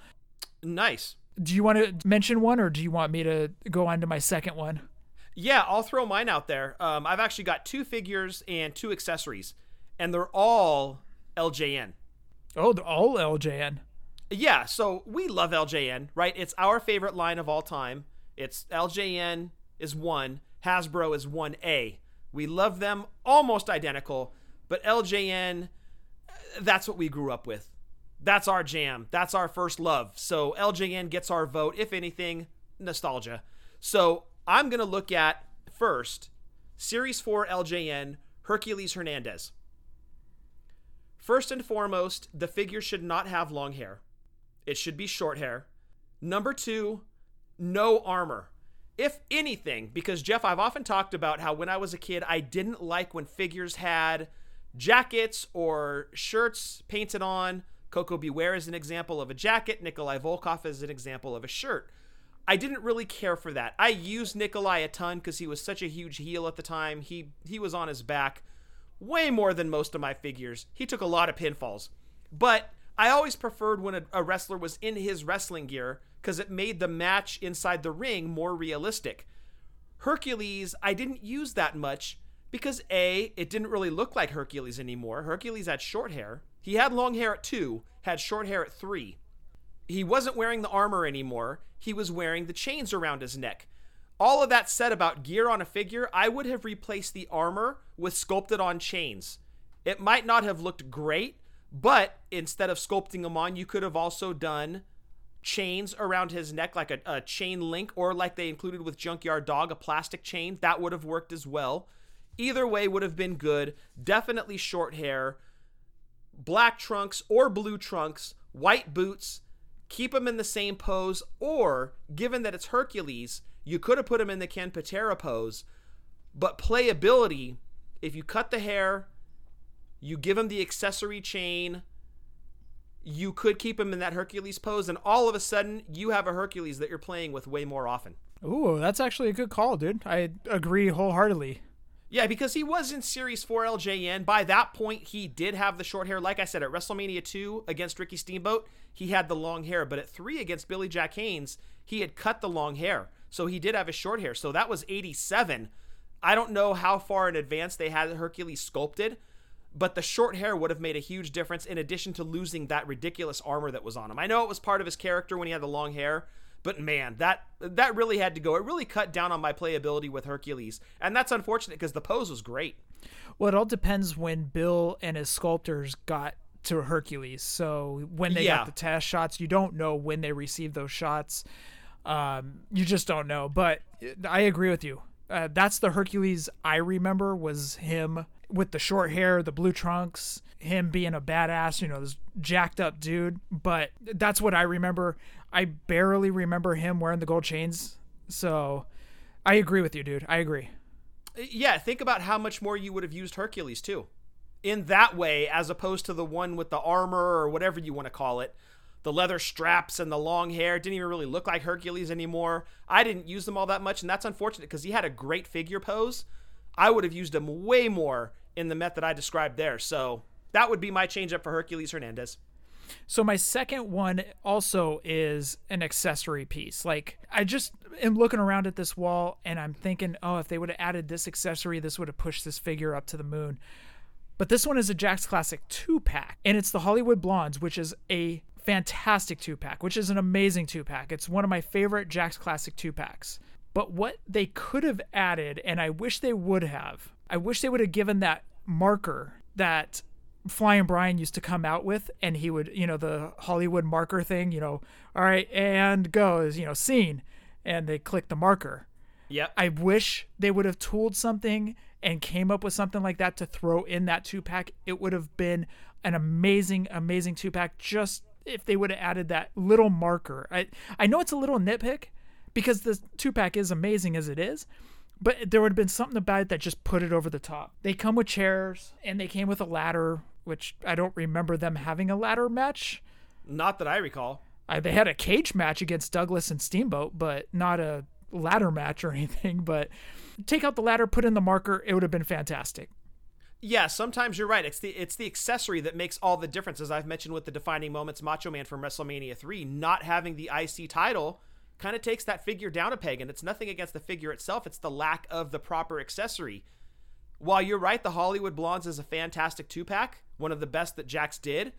Nice. Do you want to mention one or do you want me to go on to my second one? Yeah, I'll throw mine out there. Um, I've actually got two figures and two accessories, and they're all LJN. Oh, all LJN. Yeah, so we love LJN, right? It's our favorite line of all time. It's LJN is one, Hasbro is 1A. We love them almost identical, but LJN, that's what we grew up with. That's our jam. That's our first love. So LJN gets our vote. If anything, nostalgia. So I'm going to look at first Series 4 LJN Hercules Hernandez. First and foremost, the figure should not have long hair. It should be short hair. Number two, no armor. If anything, because Jef, I've often talked about how when I was a kid, I didn't like when figures had jackets or shirts painted on. Koko B. Ware is an example of a jacket. Nikolai Volkov is an example of a shirt. I didn't really care for that. I used Nikolai a ton because he was such a huge heel at the time. He he was on his back way more than most of my figures. He took a lot of pinfalls. But I always preferred when a, a wrestler was in his wrestling gear because it made the match inside the ring more realistic. Hercules, I didn't use that much because A, it didn't really look like Hercules anymore. Hercules had short hair. He had long hair at two, had short hair at three. He wasn't wearing the armor anymore. He was wearing the chains around his neck. All of that said about gear on a figure, I would have replaced the armor with sculpted on chains. It might not have looked great, but instead of sculpting them on, you could have also done chains around his neck, like a, a chain link, or like they included with Junkyard Dog, a plastic chain. That would have worked as well. Either way would have been good. Definitely short hair, black trunks or blue trunks, white boots. Keep him in the same pose, or given that it's Hercules, you could have put him in the Ken Patera pose. But playability, if you cut the hair, you give him the accessory chain, you could keep him in that Hercules pose, and all of a sudden you have a Hercules that you're playing with way more often. Ooh, that's actually a good call, dude. I agree wholeheartedly. Yeah, because he was in Series 4 LJN. By that point, he did have the short hair. Like I said, at WrestleMania 2 against Ricky Steamboat, he had the long hair. But at 3 against Billy Jack Haynes, he had cut the long hair. So he did have his short hair. So that was 87. I don't know how far in advance they had Hercules sculpted, but the short hair would have made a huge difference in addition to losing that ridiculous armor that was on him. I know it was part of his character when he had the long hair, but man, that that really had to go. It really cut down on my playability with Hercules, and that's unfortunate because the pose was great. Well, it all depends when Bill and his sculptors got to Hercules. So when they Yeah. got the test shots, you don't know when they received those shots. Um, you just don't know. But I agree with you. Uh, that's the Hercules I remember was him with the short hair, the blue trunks, him being a badass, you know, this jacked up dude. But that's what I remember. I barely remember him wearing the gold chains. So I agree with you, dude. I agree. Yeah, think about how much more you would have used Hercules too. In that way, as opposed to the one with the armor or whatever you want to call it. The leather straps and the long hair didn't even really look like Hercules anymore. I didn't use them all that much, and that's unfortunate because he had a great figure pose. I would have used him way more in the method I described there. So that would be my change up for Hercules Hernandez. So my second one also is an accessory piece. Like I just am looking around at this wall and I'm thinking, oh, if they would have added this accessory, this would have pushed this figure up to the moon. But this one is a Jakks Classic two pack, and it's the Hollywood Blondes, which is a fantastic two pack, which is an amazing two pack. It's one of my favorite Jakks Classic two packs. But what they could have added, and I wish they would have, I wish they would have given that marker that Flying Brian used to come out with, and he would, you know, the Hollywood marker thing, you know, all right, and goes, you know, scene, and they click the marker. Yeah. I wish they would have tooled something and came up with something like that to throw in that two pack. It would have been an amazing, amazing two pack. Just if they would have added that little marker. I I know it's a little nitpick because the two pack is amazing as it is, but there would have been something about it that just put it over the top. They come with chairs and they came with a ladder, which I don't remember them having a ladder match. Not that I recall. I, they had a cage match against Douglas and Steamboat, but not a ladder match or anything. But take out the ladder, put in the marker, it would have been fantastic. Yeah, sometimes you're right. It's the it's the accessory that makes all the difference. As I've mentioned with the defining moments, Macho Man from WrestleMania three, not having the IC title kind of takes that figure down a peg. And it's nothing against the figure itself; it's the lack of the proper accessory. While you're right, the Hollywood Blondes is a fantastic two pack, one of the best that Jakks did.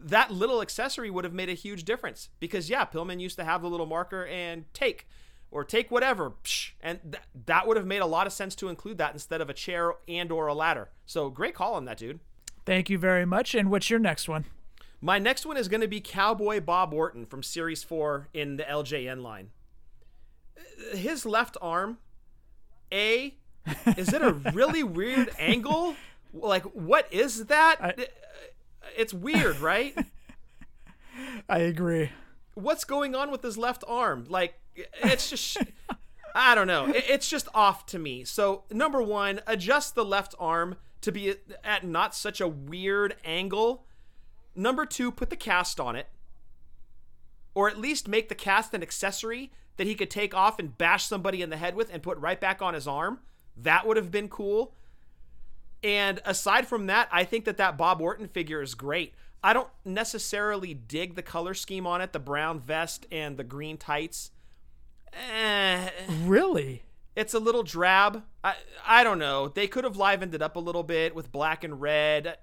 That little accessory would have made a huge difference because yeah, Pillman used to have the little marker and take or take whatever psh, and th- that would have made a lot of sense to include that instead of a chair and or a ladder so great call on that dude Thank you very much. And what's your next one? my next one is going to be cowboy bob orton from series 4 in the ljn line his left arm a is it a really weird angle like what is that it's weird right I agree. what's going on with his left arm? Like, it's just, I don't know. It's just off to me. So, number one, adjust the left arm to be at not such a weird angle. Number two, put the cast on it. Or at least make the cast an accessory that he could take off and bash somebody in the head with and put right back on his arm. That would have been cool. And aside from that, I think that that Bob Orton figure is great. I don't necessarily dig the color scheme on it, the brown vest and the green tights. Eh, Really? it's a little drab. I I don't know. They could have livened it up a little bit with black and red.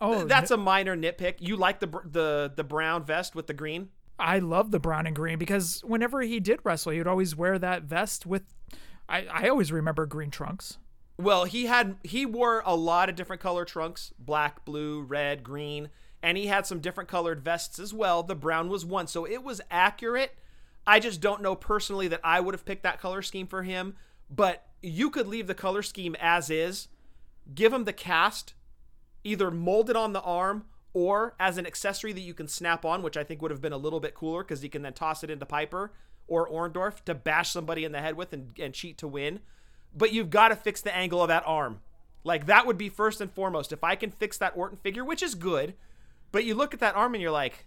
Oh, that's a minor nitpick. You like the the the brown vest with the green? I love the brown and green because whenever he did wrestle, he would always wear that vest with. I, I always remember green trunks. Well, he had he wore a lot of different color trunks, black, blue, red, green, and he had some different colored vests as well. The brown was one, so it was accurate. I just don't know personally that I would have picked that color scheme for him, but you could leave the color scheme as is, give him the cast, either molded on the arm or as an accessory that you can snap on, which I think would have been a little bit cooler because you can then toss it into Piper or Orndorff to bash somebody in the head with and, and cheat to win. But you've got to fix the angle of that arm. Like that would be first and foremost. If I can fix that Orton figure, which is good, but you look at that arm and you're like,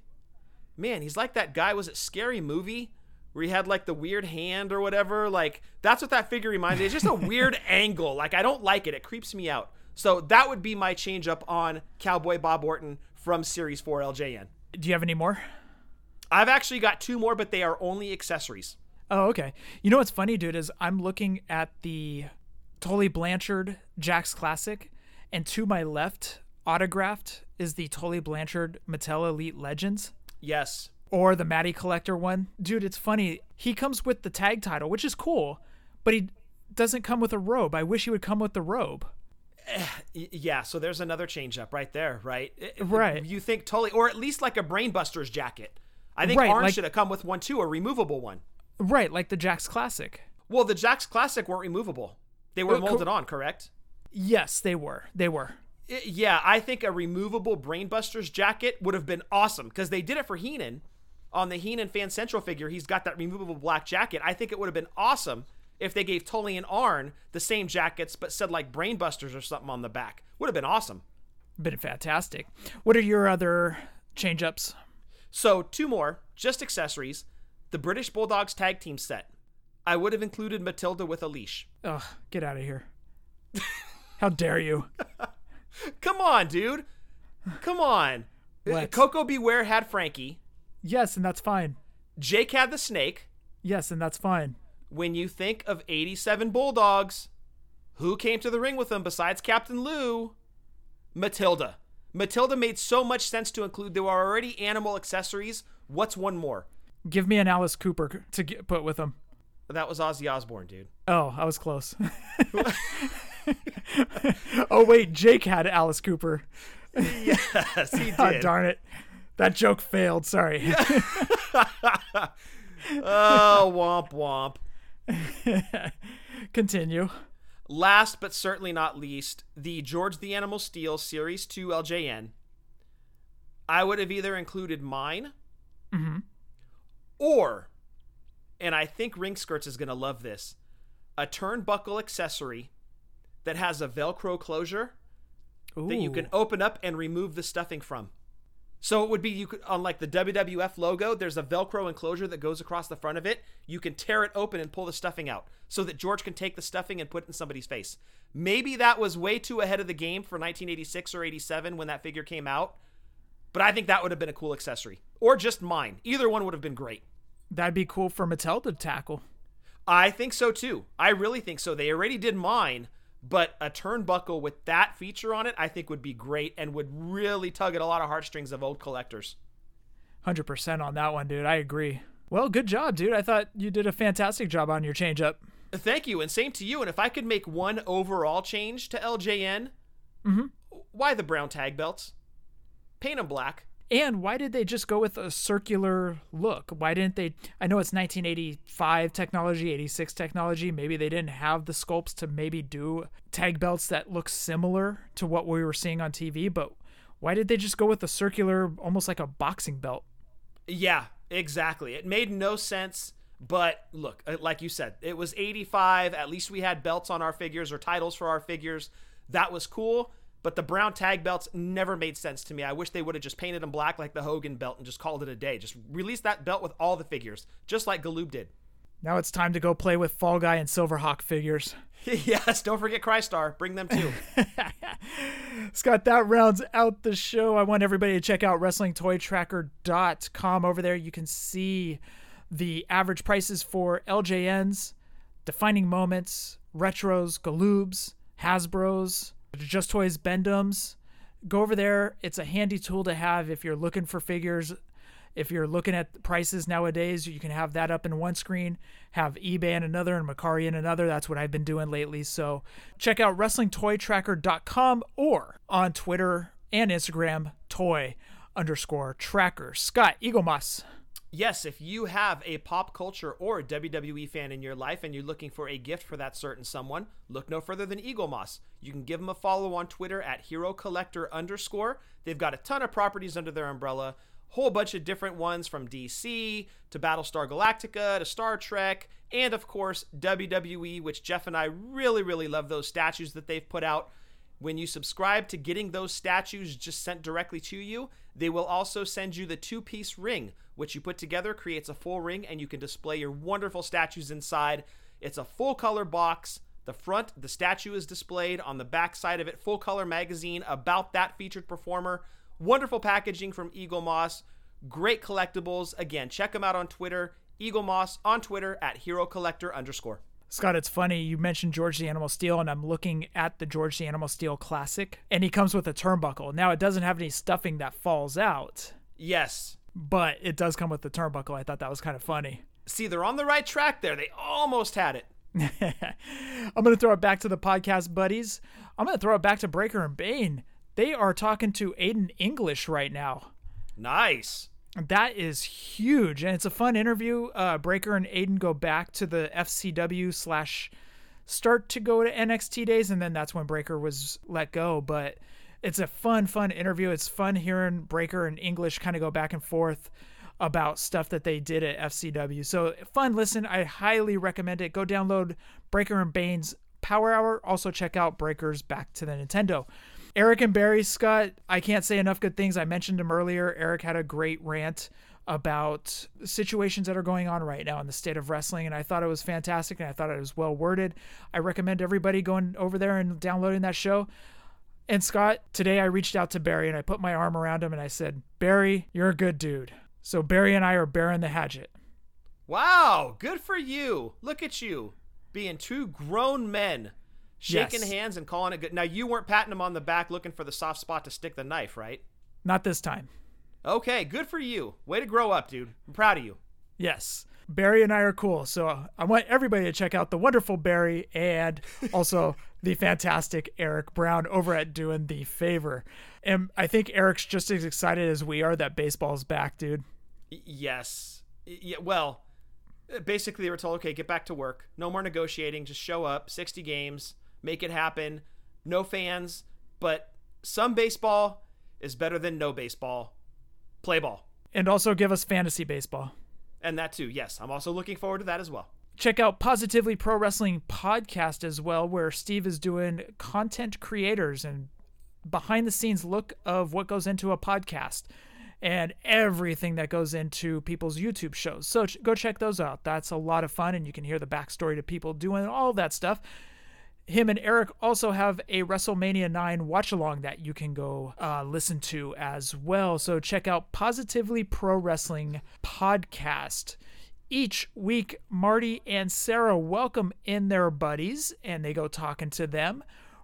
man, he's like that guy. Was it Scary Movie? Where he had like the weird hand or whatever. Like that's what that figure reminds me. It's just a weird angle. Like I don't like it. It creeps me out. So that would be my change up on Cowboy Bob Orton from Series 4 LJN. Do you have any more? I've actually got two more, but they are only accessories. Oh, okay. You know what's funny, dude, is I'm looking at the Tully Blanchard Jakks Classic, and to my left, autographed, is the Tully Blanchard Mattel Elite Legends. Yes. Or the Matty Collector one. Dude, it's funny. He comes with the tag title, which is cool, but he doesn't come with a robe. I wish he would come with the robe. Yeah, so there's another change up right there, right? Right. You think Tully, or at least like a Brainbusters jacket. I think Right, Orange like- should have come with one too, a removable one. Right, like the Jakks Classic. Well, the Jakks Classic weren't removable. They were oh, co- molded on, correct? Yes, they were. They were. Yeah, I think a removable Brainbusters jacket would have been awesome because they did it for Heenan on the Heenan Fan Central figure. He's got that removable black jacket. I think it would have been awesome if they gave Tully and Arn the same jackets but said like Brainbusters or something on the back. Would have been awesome. Been fantastic. What are your other change ups? So, two more, just accessories. The British Bulldogs tag team set. I would have included Matilda with a leash. Ugh, get out of here. How dare you? Come on, dude. Come on. What? Koko B. Ware had Frankie. Yes, and that's fine. Jake had the snake. Yes, and that's fine. When you think of 87 Bulldogs, who came to the ring with them besides Captain Lou? Matilda. Matilda made so much sense to include. There were already animal accessories. What's one more? Give me an Alice Cooper to get, put with them. That was Ozzy Osbourne, dude. Oh, I was close. oh wait, Jake had Alice Cooper. Yes, he Oh, did. darn it. That joke failed. Sorry. oh, womp womp. Continue. Last but certainly not least, the George the Animal Steele Series 2 LJN. I would have either included mine mm-hmm. or, and I think Ring Skirts is going to love this, a turnbuckle accessory that has a Velcro closure that you can open up and remove the stuffing from. So it would be you could on like the WWF logo, there's a Velcro enclosure that goes across the front of it. You can tear it open and pull the stuffing out so that George can take the stuffing and put it in somebody's face. Maybe that was way too ahead of the game for 1986 or 87 when that figure came out. But I think that would have been a cool accessory. Or just mine. Either one would have been great. That'd be cool for Mattel to tackle. I think so too. I really think so. They already did mine, but a turnbuckle with that feature on it, I think would be great and would really tug at a lot of heartstrings of old collectors. 100% on that one, dude. I agree. Well, good job, dude. I thought you did a fantastic job on your change up. Thank you, and same to you. And if I could make one overall change to LJN, mm-hmm. why the brown tag belts? Paint them black. And why did they just go with a circular look? Why didn't they? I know it's 1985 technology, 86 technology. Maybe they didn't have the sculpts to maybe do tag belts that look similar to what we were seeing on TV, but why did they just go with a circular, almost like a boxing belt? Yeah, exactly. It made no sense. But look, uh, like you said, it was 85. At least we had belts on our figures or titles for our figures. That was cool. But the brown tag belts never made sense to me. I wish they would have just painted them black like the Hogan belt and just called it a day. Just release that belt with all the figures, just like Galoob did. Now it's time to go play with Fall Guy and Silverhawk figures. yes, don't forget Crystar. Bring them too. Scott, that rounds out the show. I want everybody to check out WrestlingToyTracker.com. Over there, you can see the average prices for LJNs, defining moments, retros, Galoobs, Hasbros, Just Toys Bend-Ems. Go over there. It's a handy tool to have if you're looking for figures. If you're looking at prices nowadays, you can have that up in one screen, have eBay in another, and Mercari in another. That's what I've been doing lately. So check out WrestlingToyTracker.com or on Twitter and Instagram, Toy underscore tracker. Scott Eaglemoss. Yes, if you have a pop culture or WWE fan in your life and you're looking for a gift for that certain someone, look no further than Eaglemoss. You can give them a follow on Twitter at Hero Collector underscore. They've got a ton of properties under their umbrella, whole bunch of different ones from DC to Battlestar Galactica to Star Trek, and of course WWE, which Jef and I really, really love those statues that they've put out. When you subscribe to getting those statues just sent directly to you, they will also send you the two piece ring, which you put together creates a full ring and you can display your wonderful statues inside. It's a full color box. The front, the statue is displayed. On the back side of it, full color magazine about that featured performer. Wonderful packaging from Eaglemoss. Great collectibles. Again, check them out on Twitter. Eaglemoss on Twitter at Hero Collector underscore. Scott, it's funny. You mentioned George the Animal Steele, and I'm looking at the George the Animal Steele Classic, and he comes with a turnbuckle. Now, it doesn't have any stuffing that falls out. Yes. But it does come with the turnbuckle. I thought that was kind of funny. See, they're on the right track there. They almost had it. I'm going to throw it back to the podcast buddies. I'm going to throw it back to Breaker and Bane. They are talking to Aiden English right now. Nice. That is huge, and it's a fun interview. Uh, Breaker and Aiden go back to the FCW slash start to go to NXT days, and then that's when Breaker was let go. But it's a fun, fun interview. It's fun hearing Breaker and English kind of go back and forth about stuff that they did at FCW. So fun listen. I highly recommend it. Go download Breaker and Bane's Power Hour. Also check out Breaker's Back to the Nintendo. Eric and Barry Scott, I can't say enough good things. I mentioned him earlier. Eric had a great rant about situations that are going on right now in the state of wrestling, and I thought it was fantastic and I thought it was well worded. I recommend everybody going over there and downloading that show. And Scott, today I reached out to Barry and I put my arm around him and I said, Barry, you're a good dude. So Barry and I are bearing the hatchet. Wow, good for you. Look at you being two grown men shaking Yes. hands and calling it good. Now you weren't patting him on the back looking for the soft spot to stick the knife, right? Not this time. Okay, good for you. Way to grow up, dude. I'm proud of you. Yes. Barry and I are cool. So I want everybody to check out the wonderful Barry and also the fantastic Eric Brown over at Doing the Favor. And I think Eric's just as excited as we are that baseball's back, dude. Yes. Yeah, well, uh, basically they were told, okay, get back to work. No more negotiating. Just show up. 60 games. Make it happen. No fans, but some baseball is better than no baseball. Play ball. And also give us fantasy baseball. And that too. Yes, I'm also looking forward to that as well. Check out Positively Pro Wrestling podcast as well, where Steve is doing content creators and behind the scenes look of what goes into a podcast and everything that goes into people's YouTube shows. So ch- go check those out. That's a lot of fun, and you can hear the backstory to people doing all that stuff. Him and Eric also have a WrestleMania 9 watch along that you can go uh, listen to as well. So check out Positively Pro Wrestling podcast. Each week, Marty and Sarah welcome in their buddies and they go talking to them.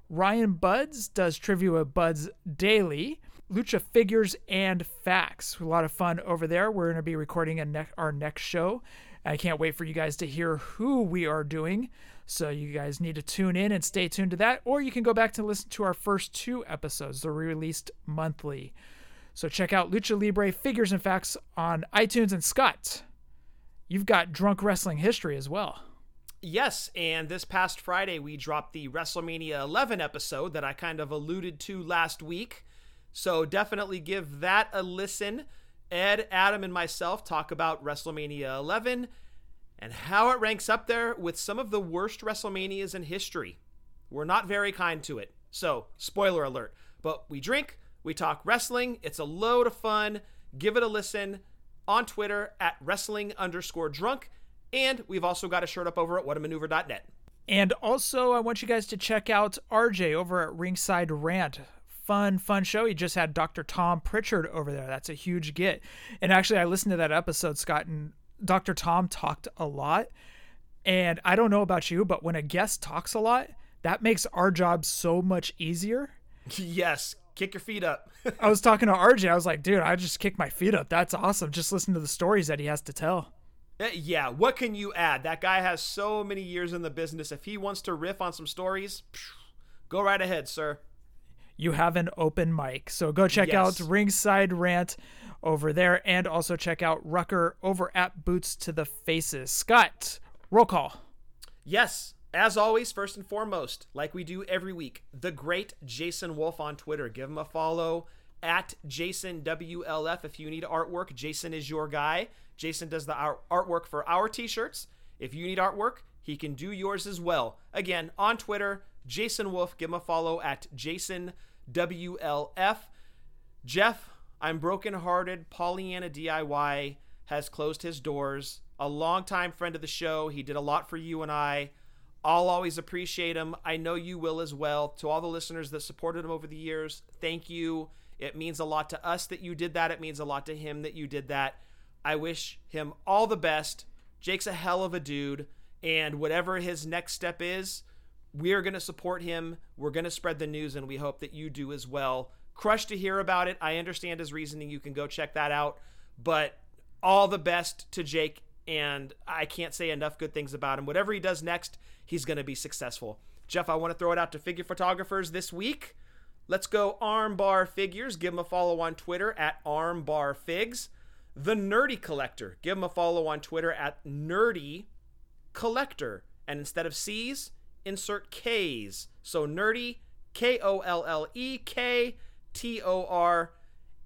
Ryan Buds does trivia with Buds daily. Lucha figures and facts. A lot of fun over there. We're going to be recording ne- our next show. I can't wait for you guys to hear who we are doing. So you guys need to tune in and stay tuned to that. Or you can go back to listen to our first two episodes. They're released monthly. So check out Lucha Libre Figures and Facts on iTunes and Scott. You've got drunk wrestling history as well. Yes, and this past Friday we dropped the WrestleMania 11 episode that I kind of alluded to last week. So definitely give that a listen. Ed, Adam, and myself talk about WrestleMania 11 and how it ranks up there with some of the worst WrestleManias in history. We're not very kind to it. So, spoiler alert. But we drink, we talk wrestling. It's a load of fun. Give it a listen on Twitter at wrestling underscore drunk. And we've also got a shirt up over at whatamaneuver.net. And also, I want you guys to check out RJ over at Ringside Rant. Fun, fun show. He just had Dr. Tom Pritchard over there. That's a huge get. And actually, I listened to that episode, Scott, and Dr. Tom talked a lot. And I don't know about you, but when a guest talks a lot, that makes our job so much easier. yes, kick your feet up. I was talking to RJ. I was like, dude, I just kicked my feet up. That's awesome. Just listen to the stories that he has to tell. Uh, yeah, what can you add? That guy has so many years in the business. If he wants to riff on some stories, go right ahead, sir. you have an open mic. So go check Yes. out Ringside Rant over there and also check out Rucker over at Boots to the Faces. Scott, roll call. Yes, as always, first and foremost, like we do every week, the great Jason Wolf on Twitter. Give him a follow at Jason WLF if you need artwork. Jason is your guy. Jason does the artwork for our t shirts. If you need artwork, he can do yours as well. Again, on Twitter, Jason Wolf. Give him a follow at Jason WLF. Jef, I'm brokenhearted. Pollyanna DIY has closed his doors. A longtime friend of the show. He did a lot for you and I. I'll always appreciate him. I know you will as well. To all the listeners that supported him over the years, thank you. It means a lot to us that you did that. It means a lot to him that you did that. I wish him all the best. Jake's a hell of a dude. And whatever his next step is, we are going to support him. We're going to spread the news, and we hope that you do as well. Crushed to hear about it. I understand his reasoning. You can go check that out. But all the best to Jake, and I can't say enough good things about him. Whatever he does next, he's going to be successful. Jef, I want to throw it out to figure photographers this week. Let's go Armbar Figures. Give him a follow on Twitter at ArmbarFigs. The Nerdy Collector. Give him a follow on Twitter at Nerdy Collector. And instead of C's, insert K's. So nerdy, K O L L E K T O R.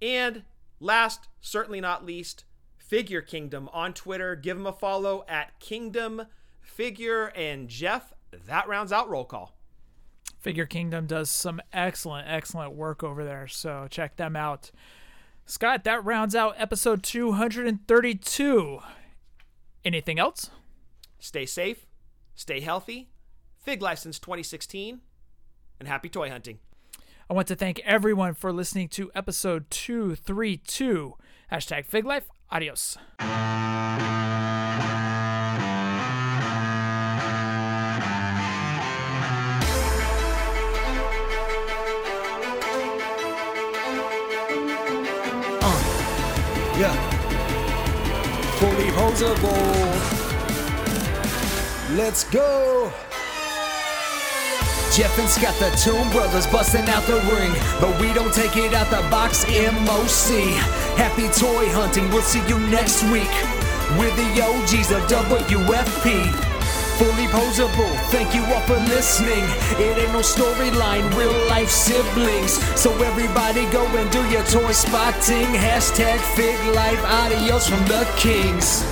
And last, certainly not least, Figure Kingdom on Twitter. Give him a follow at Kingdom Figure. And Jef, that rounds out roll call. Figure Kingdom does some excellent, excellent work over there. So check them out. Scott, that rounds out episode 232. Anything else? Stay safe, stay healthy, Fig License 2016, and happy toy hunting. I want to thank everyone for listening to episode 232. Hashtag Fig Life. Adios. Yeah. Fully Poseable. Let's go. Jef and Scott, the Tomb Brothers, busting out the ring. But we don't take it out the box, MOC. Happy toy hunting, we'll see you next week. We're the OGs of WFP. Fully Poseable, thank you all for listening. It ain't no storyline, real life siblings. So everybody go and do your toy spotting. Hashtag Fig Life, adios from the Kings.